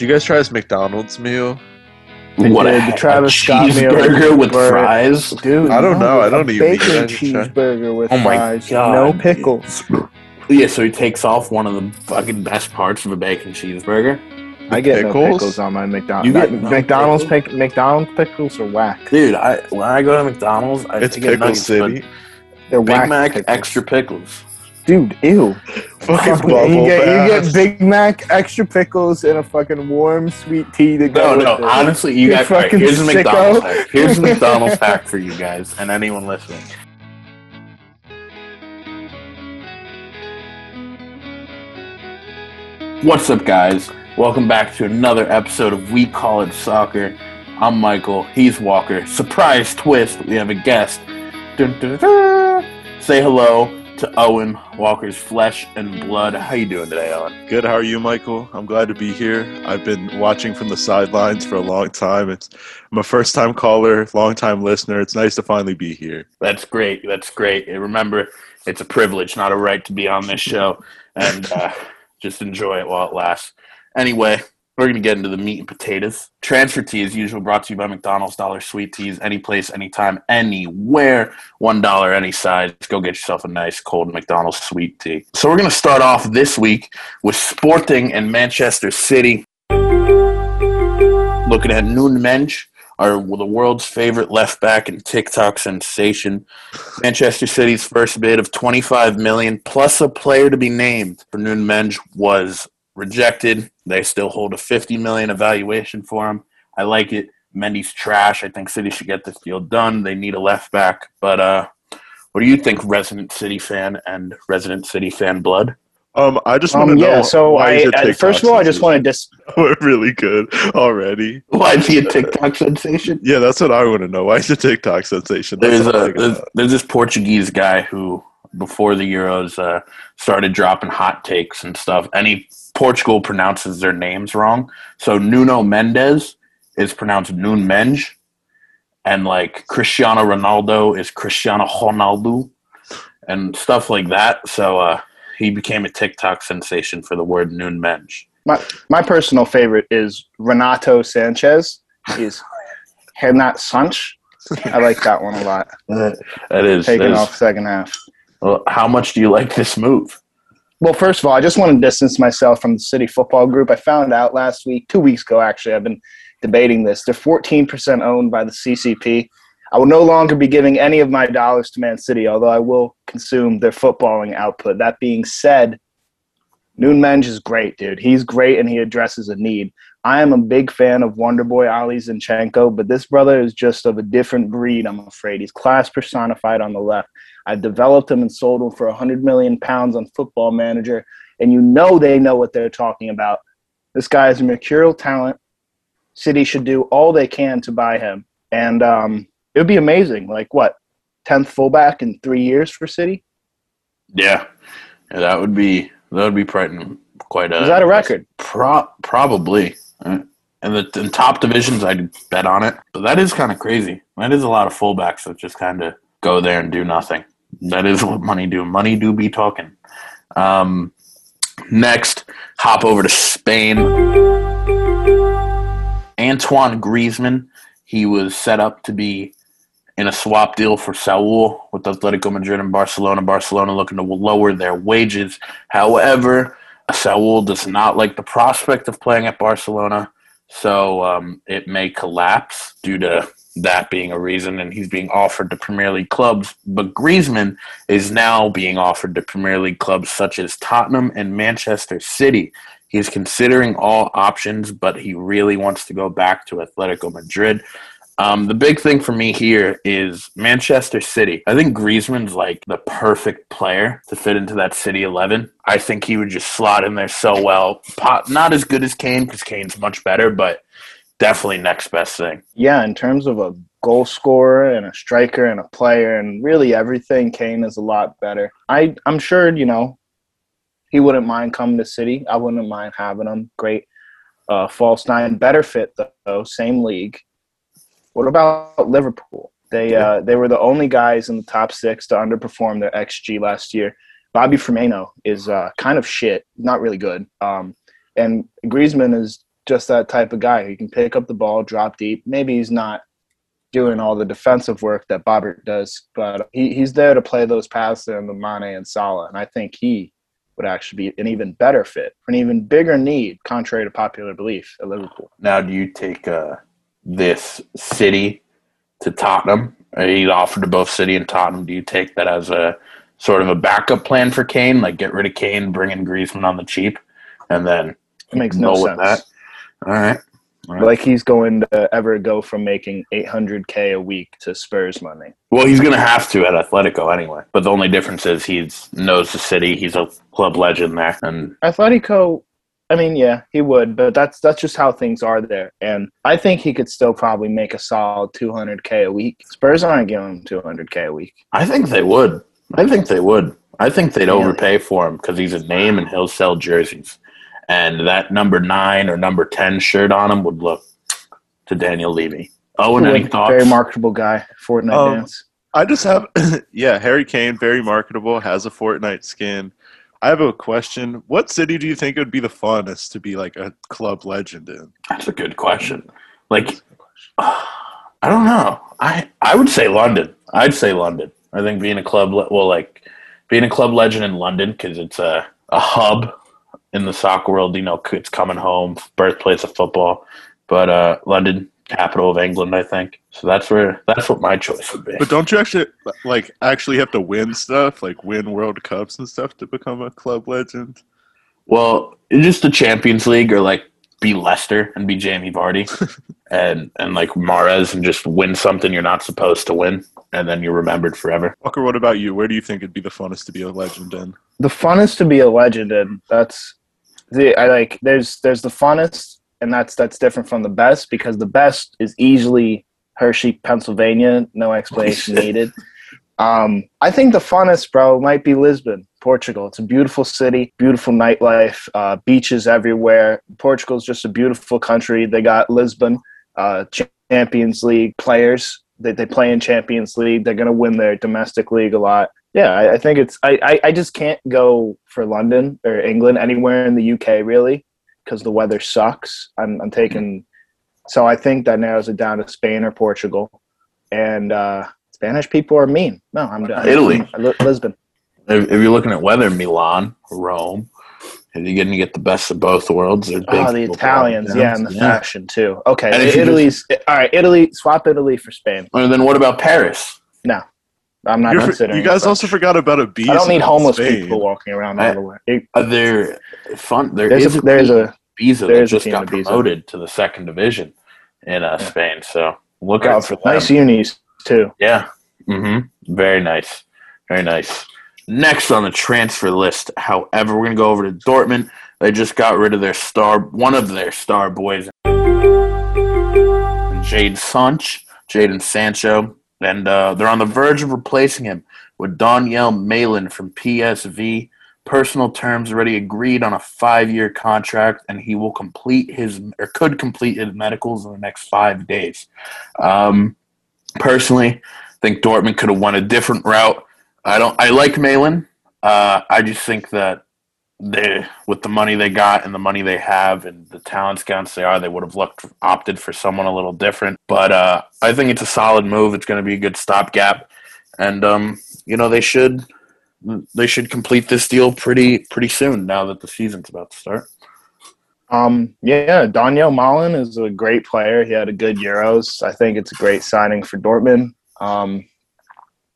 Did you guys try this McDonald's meal? What did, a, the Travis a Scott meal cheeseburger with burger. fries. Dude, I don't no, know. I don't even eat bacon it. I just try- cheeseburger with Oh my fries, God. no pickles. Yeah, so he takes off one of the fucking best parts of a bacon cheeseburger. I get no pickles? pickles on my McDonald's. You get no McDonald's pickles? pick, McDonald's pickles are whack. Dude, I when I go to McDonald's, I It's take a Pickle nuggets, City. They're Big whack Mac pickles. extra pickles. Dude, ew. Fucking you, get, you get Big Mac extra pickles and a fucking warm sweet tea to go No, no. it. Honestly, you You guys. Right, fucking here's a. McDonald's hack. Here's a McDonald's hack for you guys and anyone listening. What's up, guys? Welcome back to another episode of We Call It Soccer. I'm Michael. He's Walker. Surprise twist. We have a guest. Dun, dun, dun. Say hello to Owen Walker's flesh and blood. How you doing today, Owen? Good. How are you, Michael? I'm glad to be here. I've been watching from the sidelines for a long time. It's I'm a first time caller, long time listener. It's nice to finally be here. That's great. That's great. And remember, it's a privilege, not a right, to be on this show, and uh, just enjoy it while it lasts. Anyway, we're gonna get into the meat and potatoes. Transfer tea, as usual, brought to you by McDonald's Dollar Sweet Teas. Any place, anytime, anywhere. One dollar any size. Go get yourself a nice cold McDonald's sweet tea. So we're gonna start off this week with Sporting and Manchester City. Looking at Noon Mensch, are the world's favorite left back and TikTok sensation. Manchester City's first bid of 25 million plus a player to be named for Nunmenge was rejected. They still hold a 50 million evaluation for him. I like it. Mendy's trash. I think City should get this deal done. They need a left back. But uh, what do you think, resident City fan and resident City fan blood? Um, I just want to Um, know. yeah, so why I, is it I first of all, I just want to dis. We're really good already. Why is he a TikTok sensation? Yeah, that's what I want to know. Why is it TikTok sensation? That's There's what I a like there's, there's this Portuguese guy who before the Euros uh, started dropping hot takes and stuff, and he Portugal pronounces their names wrong. So Nuno Mendes is pronounced Nun Menge, and like Cristiano Ronaldo is Cristiano Ronaldo, and stuff like that. So uh, he became a TikTok sensation for the word Nun Menge. My, my personal favorite is Renato Sanches. He's Renat Sanch. I like that one a lot. That is, that Taking is- off second half. well, how much do you like this move? Well, first of all, I just want to distance myself from the City Football Group. I found out last week, two weeks ago, actually, I've been debating this. They're 14% owned by the CCP. I will no longer be giving any of my dollars to Man City, although I will consume their footballing output. That being said, Noonmenge is great, dude. He's great and he addresses a need. I am a big fan of Wonderboy Ali Zinchenko, but this brother is just of a different breed, I'm afraid. He's class personified on the left. I developed them and sold them for 100 million pounds on Football Manager, and you know they know what they're talking about. This guy is a mercurial talent. City should do all they can to buy him, and um, it would be amazing. Like what, 10th fullback in three years for City? Yeah, yeah that would be that would be quite quite a Is that a record? Pro- probably. Uh, In the in top divisions, I'd bet on it. But that is kind of crazy. That is a lot of fullbacks that just kind of go there and do nothing. That is what money do. Money do be talking. Um, next, hop over to Spain. Antoine Griezmann. He was set up to be in a swap deal for Saul with Atletico Madrid and Barcelona. Barcelona looking to lower their wages. However, Saul does not like the prospect of playing at Barcelona, so um, it may collapse due to that being a reason, and he's being offered to Premier League clubs. But Griezmann is now being offered to Premier League clubs such as Tottenham and Manchester City. He is considering all options, but he really wants to go back to Atletico Madrid. Um, the big thing for me here is Manchester City. I think Griezmann's like the perfect player to fit into that City 11. I think he would just slot in there so well. Pot, not as good as Kane because Kane's much better, but definitely next best thing. Yeah, in terms of a goal scorer and a striker and a player and really everything, Kane is a lot better. I I'm sure you know he wouldn't mind coming to City. I wouldn't mind having him. Great, uh, false nine, better fit though, same league. What about Liverpool? They uh, they were the only guys in the top six to underperform their xG last year. Bobby Firmino is uh, kind of shit, not really good. Um, and Griezmann is just that type of guy. He can pick up the ball, drop deep. Maybe he's not doing all the defensive work that Bobbert does, but he, he's there to play those passes in the Mane and Salah. And I think he would actually be an even better fit for an even bigger need, contrary to popular belief, at Liverpool. Now, do you take uh, this City to Tottenham? He's offered to both City and Tottenham. Do you take that as a sort of a backup plan for Kane? Like get rid of Kane, bring in Griezmann on the cheap, and then it makes no sense. That? All right. Right. Like he's going to ever go from making 800k a week to Spurs money. Well, he's going to have to at Atletico anyway. But the only difference is he knows the city. He's a club legend there, and Atletico. I mean, yeah, he would, but that's that's just how things are there. And I think he could still probably make a solid 200k a week. Spurs aren't giving him 200k a week. I think they would. I think they would. I think they'd overpay for him because he's a name and he'll sell jerseys and that number nine or number ten shirt on him would look to Daniel Levy. Oh, and any thoughts? Very marketable guy. Fortnite um, dance. I just have, yeah, Harry Kane, very marketable, has a Fortnite skin. I have a question. What city do you think would be the funnest to be like a club legend in? That's a good question. Like, uh, I don't know. I I would say London. I'd say London. I think being a club, well, like being a club legend in London because it's a a hub in the soccer world, you know, it's coming home, birthplace of football. But uh, London, capital of England, I think. So that's where that's what my choice would be. But don't you actually like actually have to win stuff, like win World Cups and stuff to become a club legend? Well, just the Champions League or like be Leicester and be Jamie Vardy and and like Mahrez and just win something you're not supposed to win and then you're remembered forever. Walker, what about you? Where do you think it'd be the funnest to be a legend in? The funnest to be a legend in. That's the I like there's there's the funnest and that's that's different from the best because the best is easily Hershey, Pennsylvania, no explanation needed. Um, I think the funnest, bro, might be Lisbon, Portugal. It's a beautiful city, beautiful nightlife, uh, beaches everywhere. Portugal is just a beautiful country. They got Lisbon, uh, Champions League players. They, they play in Champions League. They're going to win their domestic league a lot yeah, I, I think it's I, I, I just can't go for London or England anywhere in the UK really because the weather sucks. I'm I'm taking so I think that narrows it down to Spain or Portugal, and uh, Spanish people are mean. No, I'm done. Italy, Lisbon. If, if you're looking at weather, Milan, Rome. If you're going to get the best of both worlds, they're big. Oh, the Italians, yeah, and the yeah. fashion too. Okay, Italy's just, all right. Italy, swap Italy for Spain. And then what about Paris? No, I'm not You're considering. You guys also forgot about a beast. I don't need homeless Spain. people walking around all the way. It, uh, they're fun. There there's is a, there's a Ibiza that just got promoted to the second division in uh, yeah. Spain. So look out for nice unis too. Yeah. Mm-hmm. Very nice. Very nice. Next on the transfer list, however, we're gonna go over to Dortmund. They just got rid of their star, one of their star boys, Jade Sanch, Jadon Sancho and uh, they're on the verge of replacing him with Donyell Malen from PSV. Personal terms already agreed on a five-year contract, and he will complete his or could complete his medicals in the next five days. Um, personally, I think Dortmund could have won a different route. I don't. I like Malen. Uh, I just think that they with the money they got and the money they have and the talent scouts they are, they would have looked opted for someone a little different. But uh, I think it's a solid move. It's going to be a good stopgap, and um, you know they should they should complete this deal pretty pretty soon now that the season's about to start. Um, yeah, Donyell Malen is a great player. He had a good Euros. I think it's a great signing for Dortmund. Um,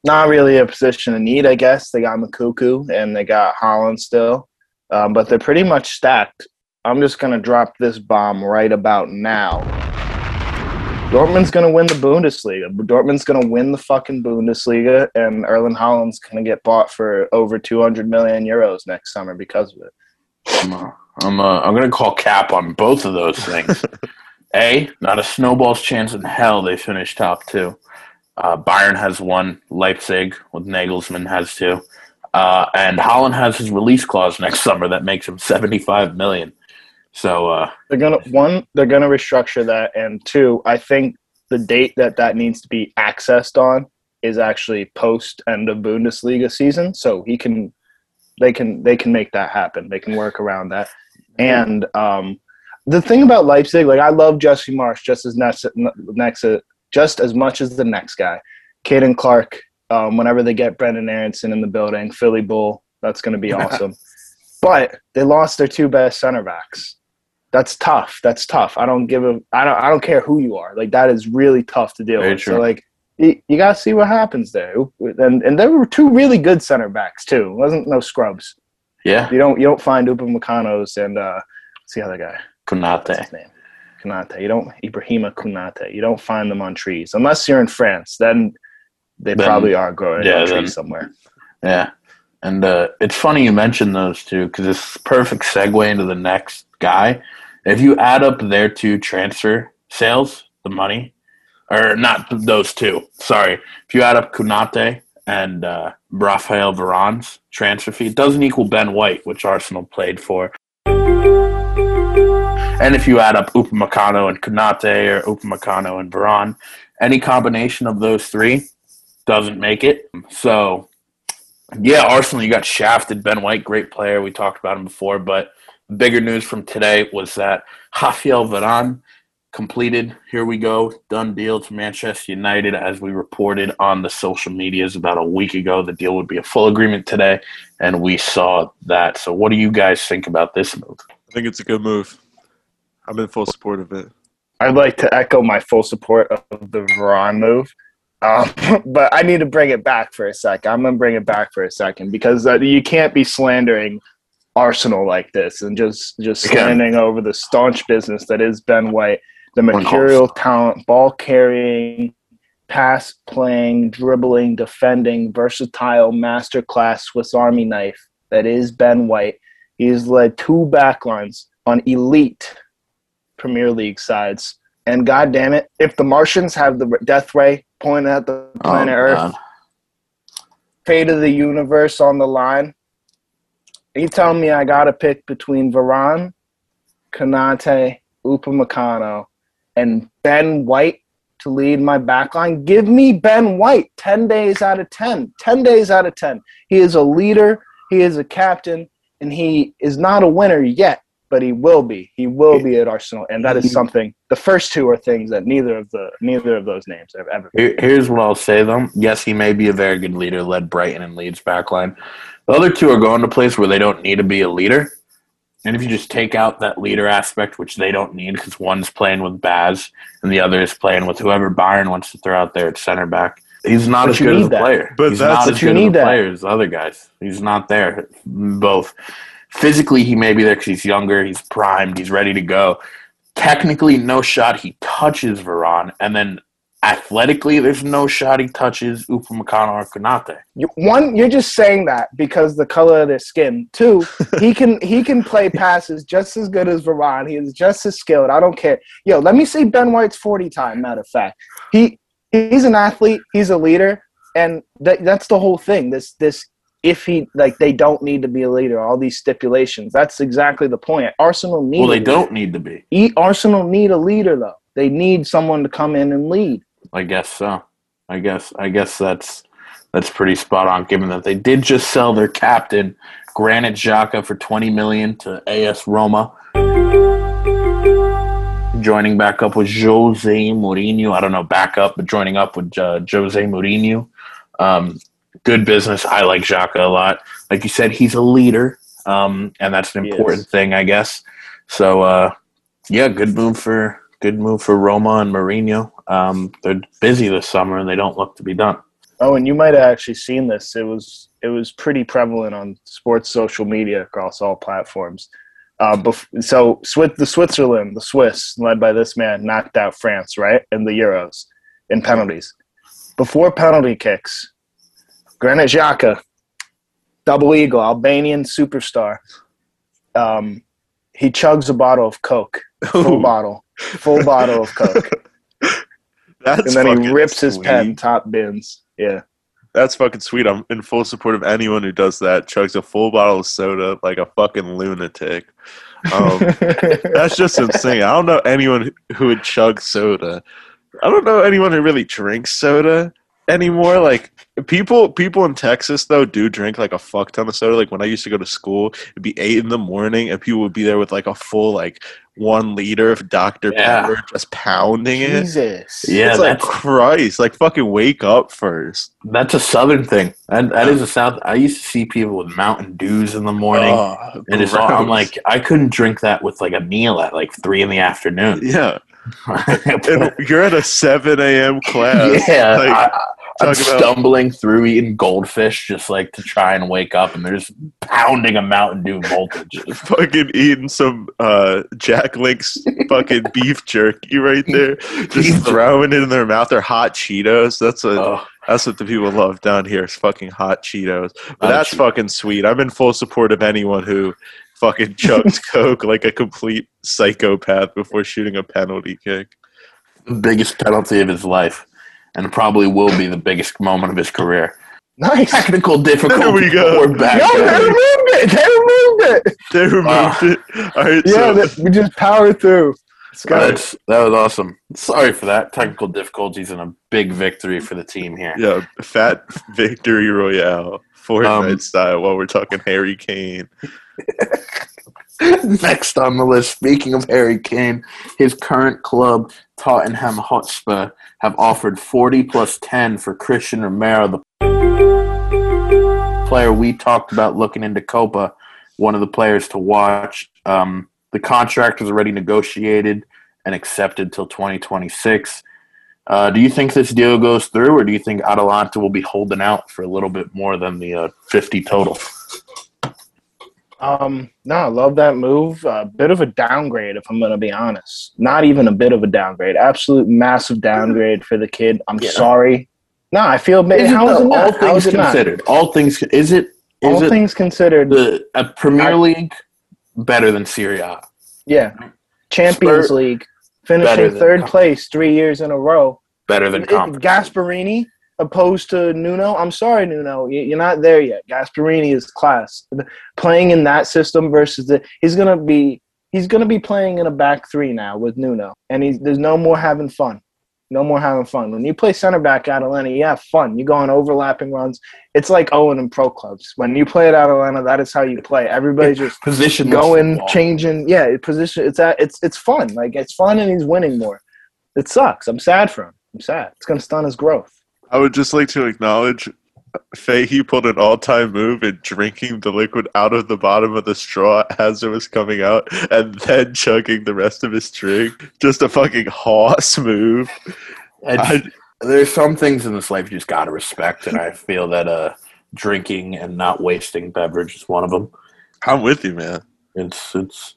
not really a position of need, I guess. They got Moukoko and they got Haaland still um, but they're pretty much stacked. I'm just going to drop this bomb right about now. Dortmund's going to win the Bundesliga. Dortmund's going to win the fucking Bundesliga, and Erling Haaland's going to get bought for over 200 million euros next summer because of it. I'm, uh, I'm, uh, I'm going to call cap on both of those things. a, not a snowball's chance in hell they finish top two. Uh, Bayern has one. Leipzig with Nagelsmann has two. Uh, and Haaland has his release clause next summer that makes him seventy-five million. So uh, they're gonna one, they're gonna restructure that, and two, I think the date that that needs to be accessed on is actually post end of Bundesliga season. So he can, they can, they can make that happen. They can work around that, and um, the thing about Leipzig, like I love Jesse Marsch just as next, next just as much as the next guy, Caden Clark. Um, whenever they get Brendan Aaronson in the building, Philly Bull, that's going to be awesome. but they lost their two best center backs. That's tough. That's tough. I don't give a. I don't. I don't care who you are. Like that is really tough to deal Very with. true. So like you, you got to see what happens there. And and there were two really good center backs too. It wasn't no scrubs. Yeah, You don't you don't find Upamecano's and uh, what's the other guy? His? Konate. You don't Ibrahima Konate. You don't find them on trees unless you're in France. Then they Then- probably are growing yeah, on trees then- somewhere. Yeah. And uh, it's funny you mentioned those two because it's perfect segue into the next guy. If you add up their two transfer sales, the money, or not those two, sorry. If you add up Konate and uh, Rafael Varane's transfer fee, it doesn't equal Ben White, which Arsenal played for. And if you add up Upamecano and Konate or Upamecano and Varane, any combination of those three doesn't make it. So yeah, Arsenal, you got shafted. Ben White, great player. We talked about him before, but bigger news from today was that Rafael Varane completed. Here we go, done deal to Manchester United, as we reported on the social medias about a week ago. The deal would be a full agreement today, and we saw that. So, what do you guys think about this move? I think it's a good move. I'm in full support of it. I'd like to echo my full support of the Varane move. Um, but I need to bring it back for a sec. I'm going to bring it back for a second because uh, you can't be slandering Arsenal like this and just just standing over the staunch business that is Ben White, the mercurial talent, ball carrying, pass playing, dribbling, defending, versatile, masterclass Swiss Army knife that is Ben White. He has led two backlines on elite Premier League sides. And God damn it, if the Martians have the death ray pointed at the oh, planet Oh, Earth, God. fate of the universe on the line, you telling me I got to pick between Varane, Konate, Upamecano, and Ben White to lead my backline? Give me Ben White 10 days out of 10. 10 days out of 10. He is a leader, he is a captain, and he is not a winner yet, but he will be. He will be at Arsenal, and that is something. The first two are things that neither of the neither of those names have ever. Here- Here's what I'll say though. Yes, he may be a very good leader, led Brighton and Leeds backline. The other two are going to place where they don't need to be a leader. And if you just take out that leader aspect, which they don't need because one's playing with Baz and the other is playing with whoever Bayern wants to throw out there at center back, he's not But as good as a that. player. But he's that's- not as you good as a need that. player as other guys. He's not there. Both physically, he may be there because he's younger, he's primed, he's ready to go. Technically, no shot he touches Varane, and then athletically, there's no shot he touches Upamecano or Konate. You, one, you're just saying that because the color of their skin. Two, he can he can play passes just as good as Varane. He is just as skilled. I don't care. Yo, let me see Ben White's forty time. Matter of fact, he he's an athlete. He's a leader, and that, that's the whole thing. This this if he like they don't need to be a leader. All these stipulations. That's exactly the point. Arsenal need. Well, they don't need to be. E- Arsenal need a leader though. They need someone to come in and lead. I guess so. I guess I guess that's that's pretty spot on. Given that they did just sell their captain, Granit Xhaka, for twenty million to AS Roma. Joining back up with Jose Mourinho. I don't know back up, but joining up with uh, Jose Mourinho. Um, good business. I like Xhaka a lot. Like you said, he's a leader, um, and that's an important thing, I guess. So, uh, yeah, good move for good move for Roma and Mourinho. Um, they're busy this summer and they don't look to be done. Oh, and you might have actually seen this. It was it was pretty prevalent on sports social media across all platforms. Uh, bef- so Swi- the Switzerland, the Swiss, led by this man, knocked out France right in the Euros in penalties. Before penalty kicks, Granit Xhaka, double eagle, Albanian superstar. Um, he chugs a bottle of Coke, full Ooh, bottle, full bottle of Coke, that's and then he rips his sweet. pen top bins. Yeah. That's fucking sweet. I'm in full support of anyone who does that. Chugs a full bottle of soda like a fucking lunatic. Um, that's just insane. I don't know anyone who would chug soda. I don't know anyone who really drinks soda anymore. Like people, people in Texas though do drink like a fuck ton of soda. Like when I used to go to school, it'd be eight in the morning, and people would be there with like a full like one liter of Dr. Yeah. Pepper, just pounding it. Jesus. Yeah, it's like Christ, like fucking wake up first. that's a southern thing. That, that is a south. I used to see people with Mountain Dews in the morning. Oh, and it's all, I'm like, I couldn't drink that with like a meal at like three in the afternoon. yeah, and you're at a 7 a.m. class. yeah, like, I, I'm about- stumbling through eating goldfish just like to try and wake up, and they're just pounding a Mountain Dew voltage. fucking eating some uh Jack Link's fucking beef jerky right there. Just throwing it in their mouth. They're hot Cheetos. That's what Oh, that's what the people love down here is fucking hot Cheetos. But Hot that's Cheetos. fucking sweet. I'm in full support of anyone who fucking chugs coke like a complete psychopath before shooting a penalty kick. biggest penalty of his life, and probably will be the biggest moment of his career. Nice. Technical difficulty. There we go. We're back. No, they removed it. They removed it. They removed Wow. it. All right, Yeah, so that, we just power through. Let's. That's, that was awesome. Sorry for that. Technical difficulties and a big victory for the team here. yeah, fat victory royale, Fortnite Um, style. While we're talking Harry Kane. Next on the list, speaking of Harry Kane, his current club, Tottenham Hotspur, have offered 40 plus 10 for Cristian Romero, the player we talked about looking into Copa, one of the players to watch. Um, the contract was already negotiated and accepted till 2026. Uh, do you think this deal goes through, or do you think Atalanta will be holding out for a little bit more than the uh, 50 total? Um, no, I love that move. A bit of a downgrade, if I'm going to be honest. Not even a bit of a downgrade. Absolute massive downgrade for the kid. I'm Yeah. sorry. No, I feel. Is it how is the- it all not? Things is it not? considered? All things is it is All it things considered, the a Premier League better than Serie A. Yeah. Champions Spur- League, finishing third place three years in a row. Better than It- Gasperini opposed to Nuno. I'm sorry, Nuno, You- you're not there yet. Gasperini is class. Playing in that system versus the he's gonna be he's gonna be playing in a back three now with Nuno, and he's there's no more having fun. No more having fun. When you play center back Atalanta, you have fun. You go on overlapping runs. It's like Owen in pro clubs. When you play at Atalanta, that is how you play. Everybody's just Position going, changing. Yeah, position. It's at, it's it's fun. Like it's fun, and he's winning more. It sucks. I'm sad for him. I'm sad. It's gonna stun his growth. I would just like to acknowledge Fahey pulled an all-time move in drinking the liquid out of the bottom of the straw as it was coming out, and then chugging the rest of his drink. Just a fucking hoss move. I, there's some things in this life you just gotta respect, and I feel that uh, drinking and not wasting beverage is one of them. I'm with you, man. It's it's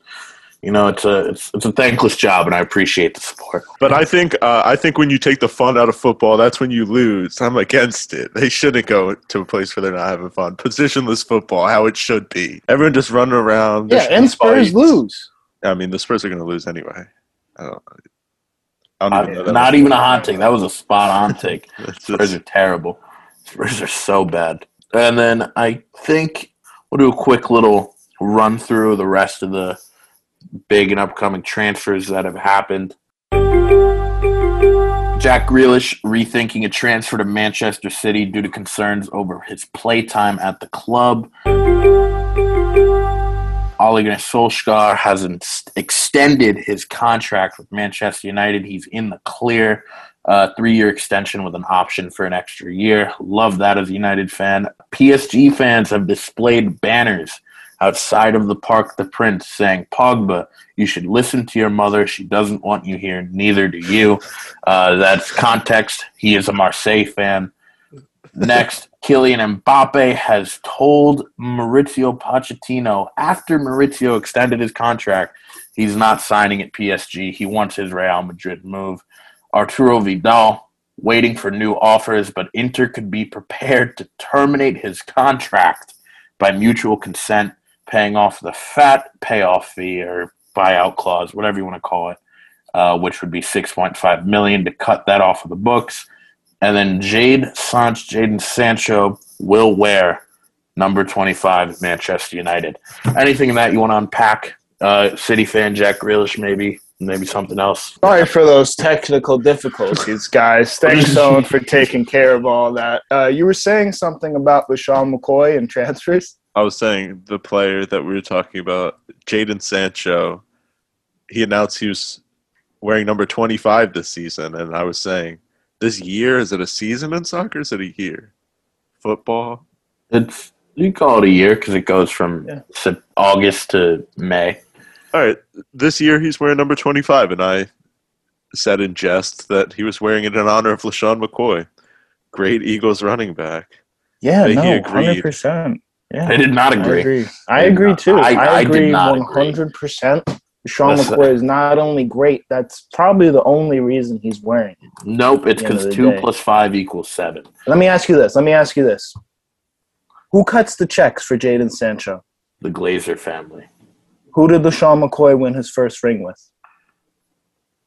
you know it's a it's, it's a thankless job, and I appreciate the support. But I think uh, I think when you take the fun out of football, that's when you lose. I'm against it. They shouldn't go to a place where they're not having fun. Positionless football, how it should be. Everyone just running around. Yeah, and Spurs fights. lose. I mean, the Spurs are going to lose anyway. I don't. I don't even know Uh, not even a hot take. That was a spot on take. It's Spurs just- are terrible. Spurs are so bad. And then I think we'll do a quick little run through the rest of the big and upcoming transfers that have happened. Jack Grealish rethinking a transfer to Manchester City due to concerns over his playtime at the club. Ole Gunnar Solskjaer has extended his contract with Manchester United. He's in the clear uh, three-year extension with an option for an extra year. Love that as a United fan. PSG fans have displayed banners outside of the park, the Prince saying, "Pogba, you should listen to your mother. She doesn't want you here. Neither do you." Uh, that's context. He is a Marseille fan. Next, Kylian Mbappe has told Mauricio Pochettino after Mauricio extended his contract, he's not signing at PSG. He wants his Real Madrid move. Arturo Vidal waiting for new offers, but Inter could be prepared to terminate his contract by mutual consent, paying off the fat payoff fee or buyout clause, whatever you want to call it, uh, which would be 6.5 million to cut that off of the books. And then Jade Sanch, Jadon Sancho will wear number 25 at Manchester United. Anything in that you want to unpack? Uh, City fan Jack Grealish, maybe, maybe something else. Sorry for those technical difficulties, guys. Thanks, Owen, for taking care of all that. Uh, you were saying something about LeSean McCoy and transfers? I was saying the player that we were talking about, Jadon Sancho, he announced he was wearing number 25 this season, and I was saying, this year is it a season in soccer? Is it a year? Football? It's you call it a year because it goes from Yeah. August to May. All right, this year he's wearing number 25, and I said in jest that he was wearing it in honor of LeSean McCoy, great Eagles running back. Yeah, He no, agreed. hundred percent. Yeah, I did not I agree. agree. I I agree too. I- I, I agree not one agree. hundred percent. Sean Listen. McCoy is not only great. That's probably the only reason he's wearing it. Nope, it's At the end because two day. plus five equals seven. Let me ask you this. Let me ask you this. Who cuts the checks for Jadon Sancho? The Glazer family, Who did the LeSean McCoy win his first ring with?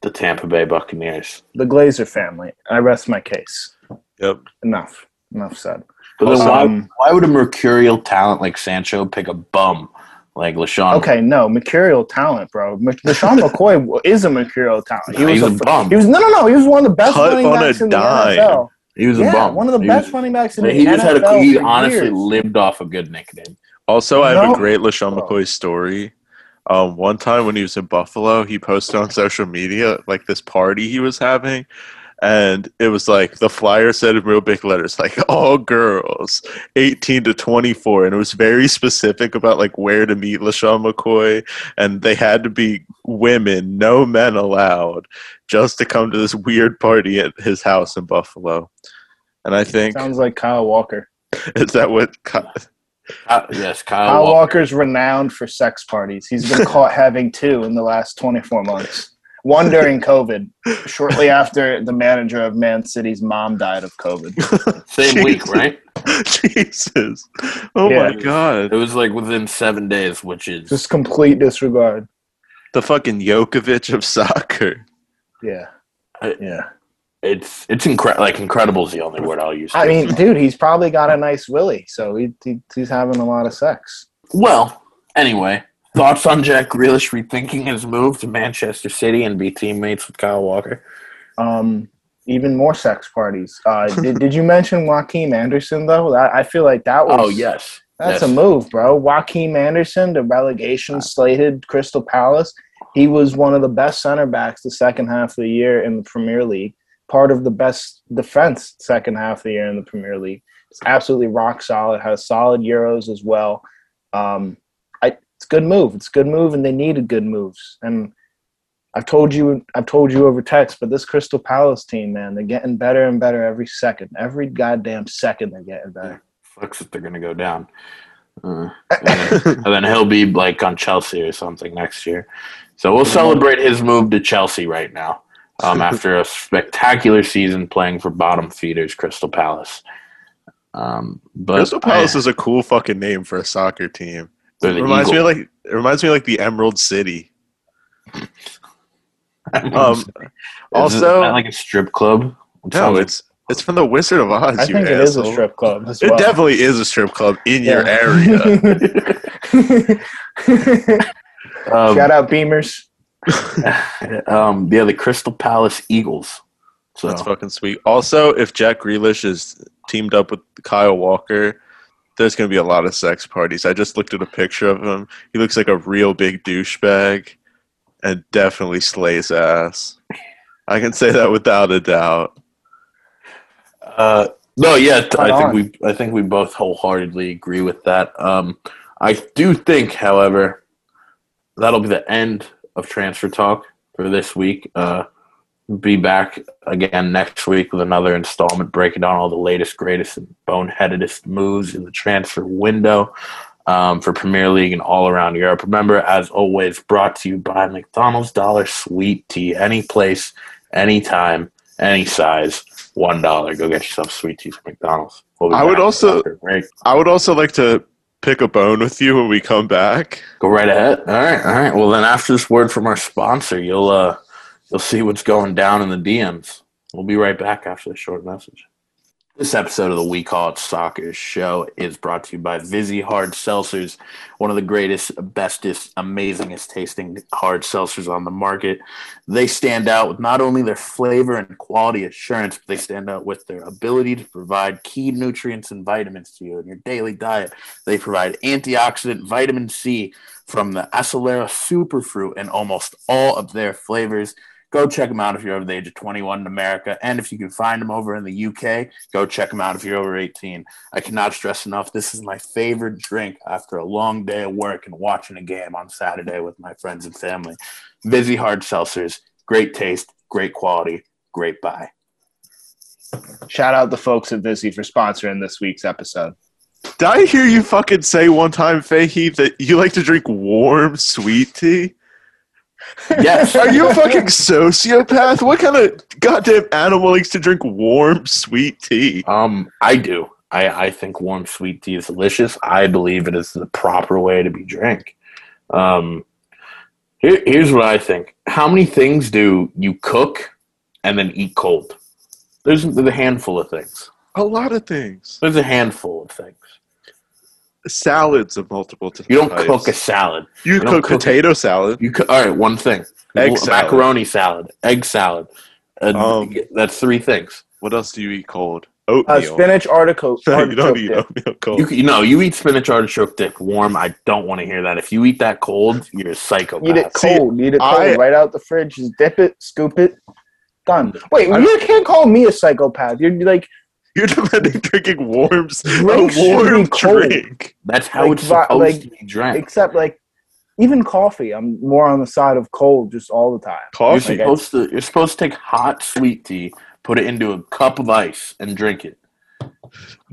the Tampa Bay Buccaneers. The Glazer family. I rest my case. Yep. Enough. Enough said. But then why, Um, why would a mercurial talent like Sancho pick a bum like LeSean? okay, no, mercurial talent, bro. LeSean McCoy is a mercurial talent. He No, was he's a bum. He was no, no, no. He was one of the best Cut running backs in the dime. NFL. He was a yeah, bum. one of the He best was- running backs in the NFL. he just had a. He honestly years. lived off a good nickname. Also, I have No. a great LeSean. McCoy story. Um, one time when he was in Buffalo, he posted on social media like this party he was having, and it was like the flyer said in real big letters, like all girls, eighteen to twenty four, and it was very specific about like where to meet LeSean McCoy, and they had to be women, no men allowed, just to come to this weird party at his house in Buffalo. And I think Sounds like Kyle Walker. is that what Ky- Uh, yes, Kyle. Kyle Walker. Walker's renowned for sex parties. He's been caught having two in the last 24 months. One during COVID, shortly after the manager of Man City's mom died of COVID. Same week, right? Jesus. Oh Yeah. my god. It was like within seven days, which is Just complete disregard. The fucking Djokovic of soccer. Yeah. I- Yeah. it's it's incredible. Like incredible is the only word I'll use. I mean, dude, he's probably got a nice willy, so he, he he's having a lot of sex. well, anyway, thoughts on Jack Grealish rethinking his move to Manchester City and be teammates with Kyle Walker? Um, even more sex parties. Uh, did, did you mention Joaquin Andersen though? That, I feel like that was. Oh yes, That's yes. a move, bro. Joaquin Andersen, the relegation slated Crystal Palace. He was one of the best center backs the second half of the year in the Premier League. Part of the best defense second half of the year in the Premier League. It's absolutely rock solid. Has solid euros as well. Um, I, it's a good move. It's a good move, and they needed good moves. And I've told you, I've told you over text, but this Crystal Palace team, man, they're getting better and better every second. Every goddamn second, they're getting better. Fucks if they're gonna go down. Uh, and, then, and then he'll be like on Chelsea or something next year. So we'll celebrate his move to Chelsea right now. Um, after a spectacular season playing for bottom feeders Crystal Palace. Um, but Crystal Palace I- is a cool fucking name for a soccer team. They're It the reminds me Eagle- of like it reminds me of like the Emerald City. Um, Is also, that like a strip club? It no, sounds like- it's it's from the Wizard of Oz. I you think it is a strip club as It definitely is a strip club in your area. um, Shout out Beamers. um, yeah, the Crystal Palace Eagles. So That's fucking sweet. Also, if Jack Grealish is teamed up with Kyle Walker, there's going to be a lot of sex parties. I just looked at a picture of him. He looks like a real big douchebag and definitely slays ass. I can say that without a doubt. Uh, no, yeah, I think we I think we both wholeheartedly agree with that. Um, I do think, however, that'll be the end of transfer talk for this week. Uh, be back again next week with another installment breaking down all the latest, greatest, and boneheadedest moves in the transfer window um, for Premier League and all around Europe. Remember, as always, brought to you by McDonald's Dollar Sweet Tea. Any place, anytime, any size. One dollar. Go get yourself sweet tea from McDonald's. We'll I would also- after a break. I would also like to pick a bone with you when we come back. go right ahead. All right, all right. Well, then after this word from our sponsor, you'll uh, you'll see what's going down in the DMs. We'll be right back after this short message. This episode of the We Call It Soccer show is brought to you by Vizzy Hard Seltzers, one of the greatest, bestest, amazingest tasting hard seltzers on the market. They stand out with not only their flavor and quality assurance, but they stand out with their ability to provide key nutrients and vitamins to you in your daily diet. They provide antioxidant vitamin C from the acerola Superfruit and almost all of their flavors. Go check them out if you're over the age of 21 in America. And if you can find them over in the UK, go check them out if you're over 18. I cannot stress enough, this is my favorite drink after a long day of work and watching a game on Saturday with my friends and family. Vizzy Hard Seltzers, great taste, great quality, great buy. Shout out the folks at Vizzy for sponsoring this week's episode. Did I hear you fucking say one time, Fahey, that you like to drink warm sweet tea? Yes. Are you a fucking sociopath? What kind of goddamn animal likes to drink warm sweet tea? Um, I do. I, I think warm sweet tea is delicious. I believe it is the proper way to be drank. Um, here, here's what I think. How many things do you cook and then eat cold? There's, there's a handful of things. A lot of things. There's a handful of things. Salads of multiple types. You don't cook a salad. You, you don't cook, cook potato salad. You cook, all right. One thing: Egg salad. macaroni salad, egg salad. Uh, Um, that's three things. What else do you eat cold? Uh, Oatmeal. spinach artichoke. you don't eat dip. oatmeal cold. You, you know, you eat spinach artichoke dip warm. I don't want to hear that. If you eat that cold, you're a psychopath. Eat it See, cold. Eat it cold. I- right out the fridge. Just dip it, scoop it. Done. Wait, I- you can't call me a psychopath. You're like You're defending drinking warms. A warm be cold. drink. That's how Like it's vi- supposed like- to be drank. except like even coffee. I'm more on the side of cold just all the time. You're supposed to. You're supposed to take hot sweet tea, put it into a cup of ice, and drink it,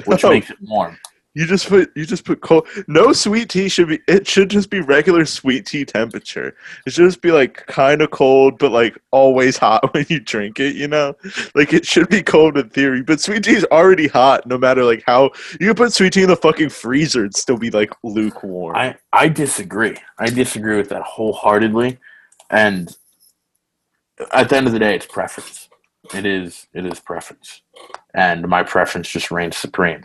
which No. makes it warm. You just put you just put cold. No sweet tea should be. It should just be regular sweet tea temperature. It should just be like kind of cold, but like always hot when you drink it. You know, like it should be cold in theory, but sweet tea is already hot. No matter like how you put sweet tea in the fucking freezer, it'd still be like lukewarm. I I disagree. I disagree with that wholeheartedly, and at the end of the day, it's preference. It is. It is preference, and my preference just reigns supreme.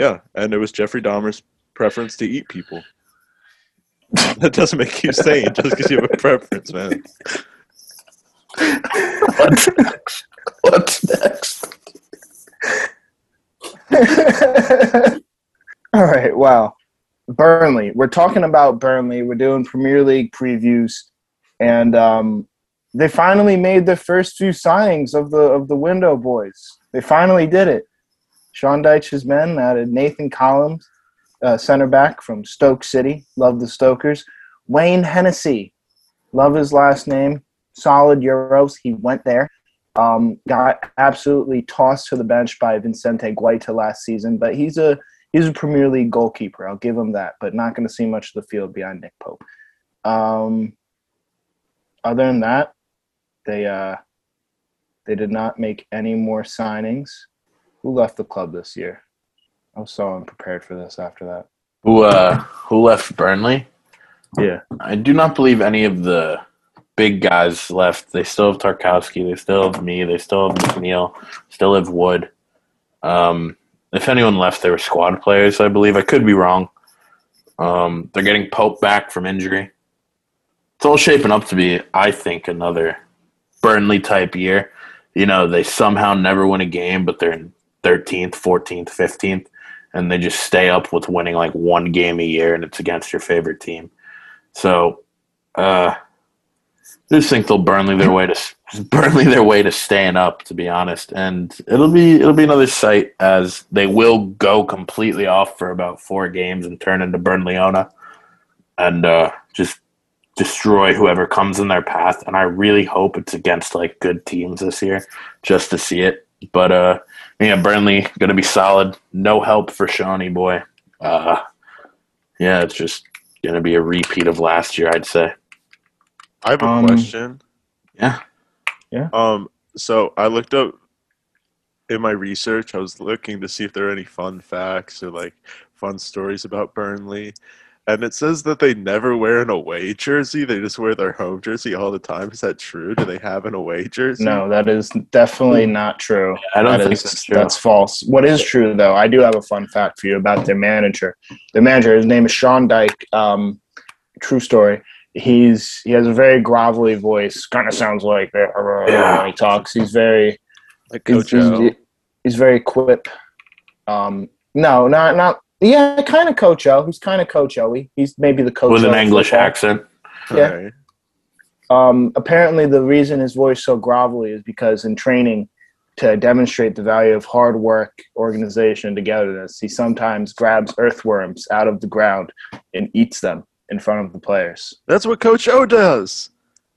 Yeah, and it was Jeffrey Dahmer's preference to eat people. that doesn't make you sane just because you have a preference, man. What's next? What's next? All right. Wow. Burnley. We're talking about Burnley. We're doing Premier League previews, and um, they finally made the first few signings of the of the window, boys. They finally did it. Sean Dyche's men added Nathan Collins, uh, center back from Stoke City. Love the Stokers. Wayne Hennessey. Love his last name. Solid Euros. He went there. Um, got absolutely tossed to the bench by Vicente Guaita last season, but he's a he's a Premier League goalkeeper. I'll give him that, but not going to see much of the field behind Nick Pope. Um, other than that, they uh, they did not make any more signings. Who left the club this year? I was so unprepared for this after that. Who uh who left Burnley? Yeah. I do not believe any of the big guys left. They still have Tarkowski. They still have Mee. They still have McNeil. Still have Wood. Um, if anyone left, they were squad players. I believe. I could be wrong. Um, they're getting Pope back from injury. It's all shaping up to be, I think, another Burnley type year. You know, they somehow never win a game, but they're in 13th, 14th, 15th, and they just stay up with winning like one game a year, and it's against your favorite team. So, uh, I just think they'll Burnley their way to Burnley their way to staying up, to be honest. And it'll be it'll be another sight as they will go completely off for about four games and turn into Burnleyona, and uh, just destroy whoever comes in their path. And I really hope it's against like good teams this year, just to see it. But uh, yeah, Burnley gonna be solid. No help for Shawnee boy. Uh, yeah, it's just gonna be a repeat of last year, I'd say. I have a Um, question. Yeah. Yeah. Um. So I looked up in my research. I was looking to see if there are any fun facts or like fun stories about Burnley, and it says that they never wear an away jersey. They just wear their home jersey all the time. Is that true? Do they have an away jersey? No, that is definitely not true. I don't That think is- that's true. That's false. What is true, though, I do have a fun fact for you about their manager. Their manager, his name is Sean Dyche. Um, true story. He's he has a very grovelly voice. Kind of sounds like that Yeah. when he talks. He's very like he's, Coach O. he's, he's very quip. Um, no, not not. Yeah, kind of Coach O. He's kind of Coach O. He's maybe the coach with an English football. accent. yeah. Alright. Um, apparently, the reason his voice is so grovelly is because in training, to demonstrate the value of hard work, organization, and togetherness, he sometimes grabs earthworms out of the ground and eats them in front of the players. That's what Coach O does.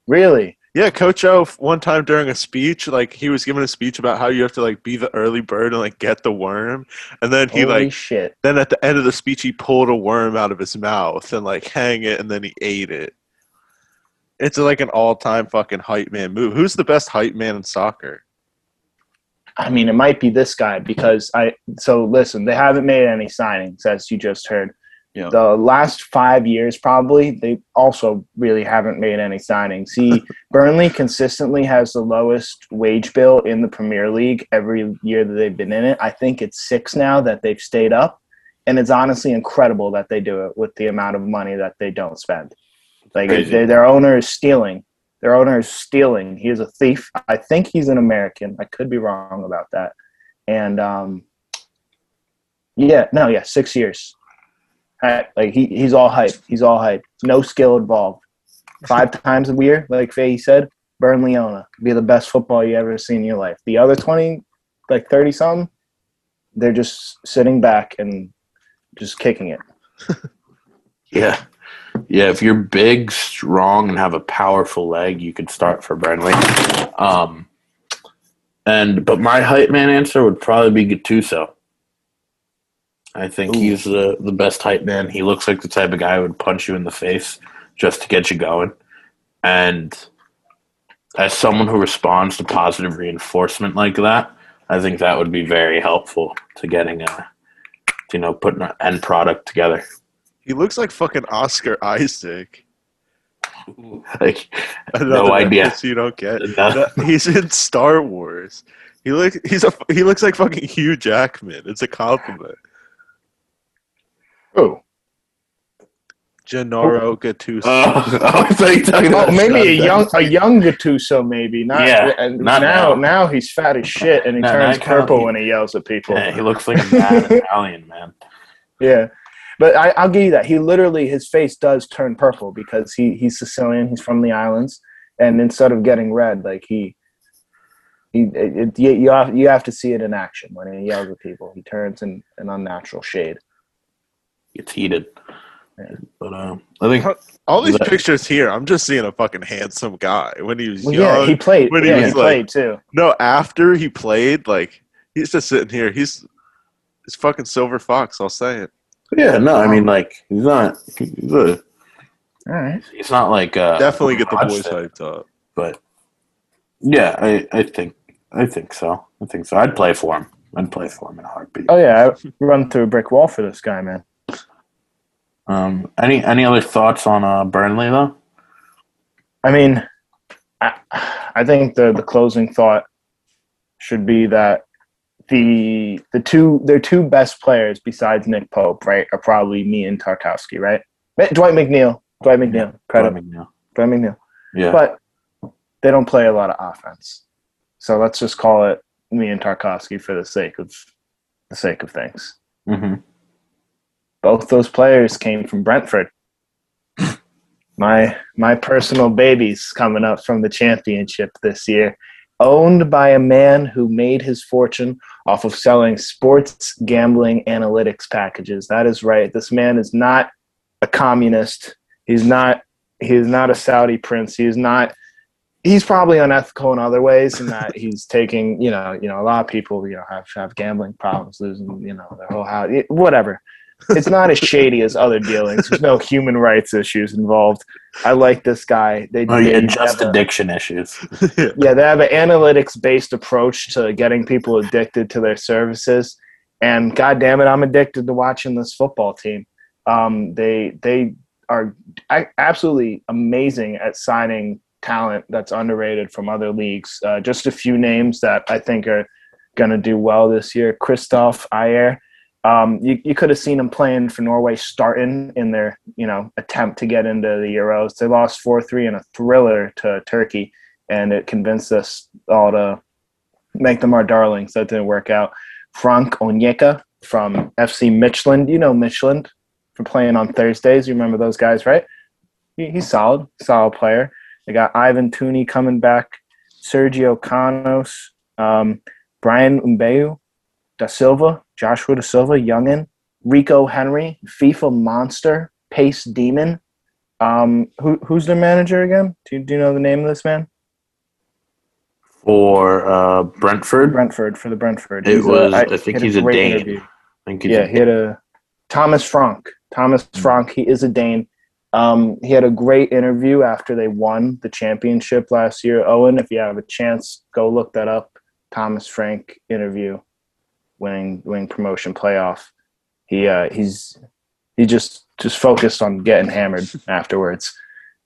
Really? Yeah, Coach O one time during a speech, like he was giving a speech about how you have to like be the early bird and like get the worm, and then he Holy like shit! then at the end of the speech he pulled a worm out of his mouth and like hang it and then he ate it. It's like an all-time fucking hype man move. Who's the best hype man in soccer? I mean, it might be this guy because I. So listen, they haven't made any signings, as you just heard. Yeah. The last five years, probably, they also really haven't made any signings. He Burnley consistently has the lowest wage bill in the Premier League every year that they've been in it. I think it's six now that they've stayed up, and it's honestly incredible that they do it with the amount of money that they don't spend. Like they, their owner is stealing. Their owner is stealing. He is a thief. I think he's an American. I could be wrong about that. And um, yeah, no, yeah, six years. Like he, he's all hype. He's all hype. No skill involved. Five times a year, like Faye said, Burnley owner be the best football you ever seen in your life. The other twenty, like thirty something, they're just sitting back and just kicking it. Yeah. Yeah, if you're big, strong, and have a powerful leg, you could start for Burnley. Um, and but my hype man answer would probably be Gattuso. I think Ooh. he's the the best hype man. He looks like the type of guy who would punch you in the face just to get you going. And as someone who responds to positive reinforcement like that, I think that would be very helpful to getting a, you know, putting an end product together. He looks like fucking Oscar Isaac. Like Another idea. You don't get. No. No, he's in Star Wars. He looks he's a he looks like fucking Hugh Jackman. It's a compliment. Oh, Gennaro Gattuso. Oh, I thought you were talking oh maybe a young a young Gattuso, maybe not. Yeah, and not now, now. now. he's fat as shit, and he No, turns not currently. purple when he yells at people. Yeah, he looks like a mad Italian man. Yeah, but I, I'll give you that. He literally, his face does turn purple because he he's Sicilian. He's from the islands, and instead of getting red, like he, he, it, it, you, you have you have to see it in action when he yells at people. He turns in an unnatural shade. It's heated. Yeah. But um, I think All these But- pictures here, I'm just seeing a fucking handsome guy. When he was Well, young, yeah, he played. when he Yeah, he was, played like- too. no, after he played, like he's just sitting here. He's he's fucking silver fox. I'll say it. yeah, no, I mean like he's not he's, a, All right. he's not like uh, Definitely get the watched boys it, hyped up. But yeah, I I think I think so. I think so. I'd play for him. I'd play for him in a heartbeat. Oh yeah, I run through a brick wall for this guy, man. Um, any any other thoughts on uh, Burnley though? I mean, I, I think the the closing thought should be that the the two their two best players besides Nick Pope, right, are probably me and Tarkowski, right? Dwight McNeil, Dwight McNeil, credit Birmingham. Dwight McNeil, Yeah, but they don't play a lot of offense. So let's just call it me and Tarkowski for the sake of the sake of things. hmm both those players came from Brentford. My my personal babies coming up from the championship this year, owned by a man who made his fortune off of selling sports gambling analytics packages. That is right. This man is not a communist. He's not he's not a Saudi prince. He's not he's probably unethical in other ways in that he's taking, you know, you know, a lot of people, you know, have have gambling problems, losing, you know, their whole house, whatever it's not as shady as other dealings. There's no human rights issues involved. I like this guy. They, Oh they yeah, have just a- addiction issues. yeah, they have an analytics based approach to getting people addicted to their services. And god damn it, I'm addicted to watching this football team. Um, they they are absolutely amazing at signing talent that's underrated from other leagues. Uh, just a few names that I think are going to do well this year. Kristoffer Ajer. Um, you, you could have seen him playing for Norway starting in their you know attempt to get into the Euros. They lost four three in a thriller to Turkey, and it convinced us all to make them our darlings. That didn't work out. Frank Onyeka from FC Midtjylland. You know Midtjylland from playing on Thursdays. You remember those guys, right? He, he's solid, solid player. They got Ivan Tooney coming back, Sergio Canos, um, Brian Umbeu, Dasilva, Joshua Dasilva, Youngin, Rico Henry, FIFA Monster, Pace Demon. Um, who, who's the manager again? Do, do you know the name of this man? For uh, Brentford, Brentford for the Brentford. It He's was- I think he's a great Dane. interview. I think he's Yeah, he had a Thomas Frank. Thomas Frank. He is a Dane. Um, he had a great interview after they won the championship last year. Owen, if you have a chance, go look that up. Thomas Frank interview, winning winning promotion playoff. He uh, he's he just just focused on getting hammered afterwards.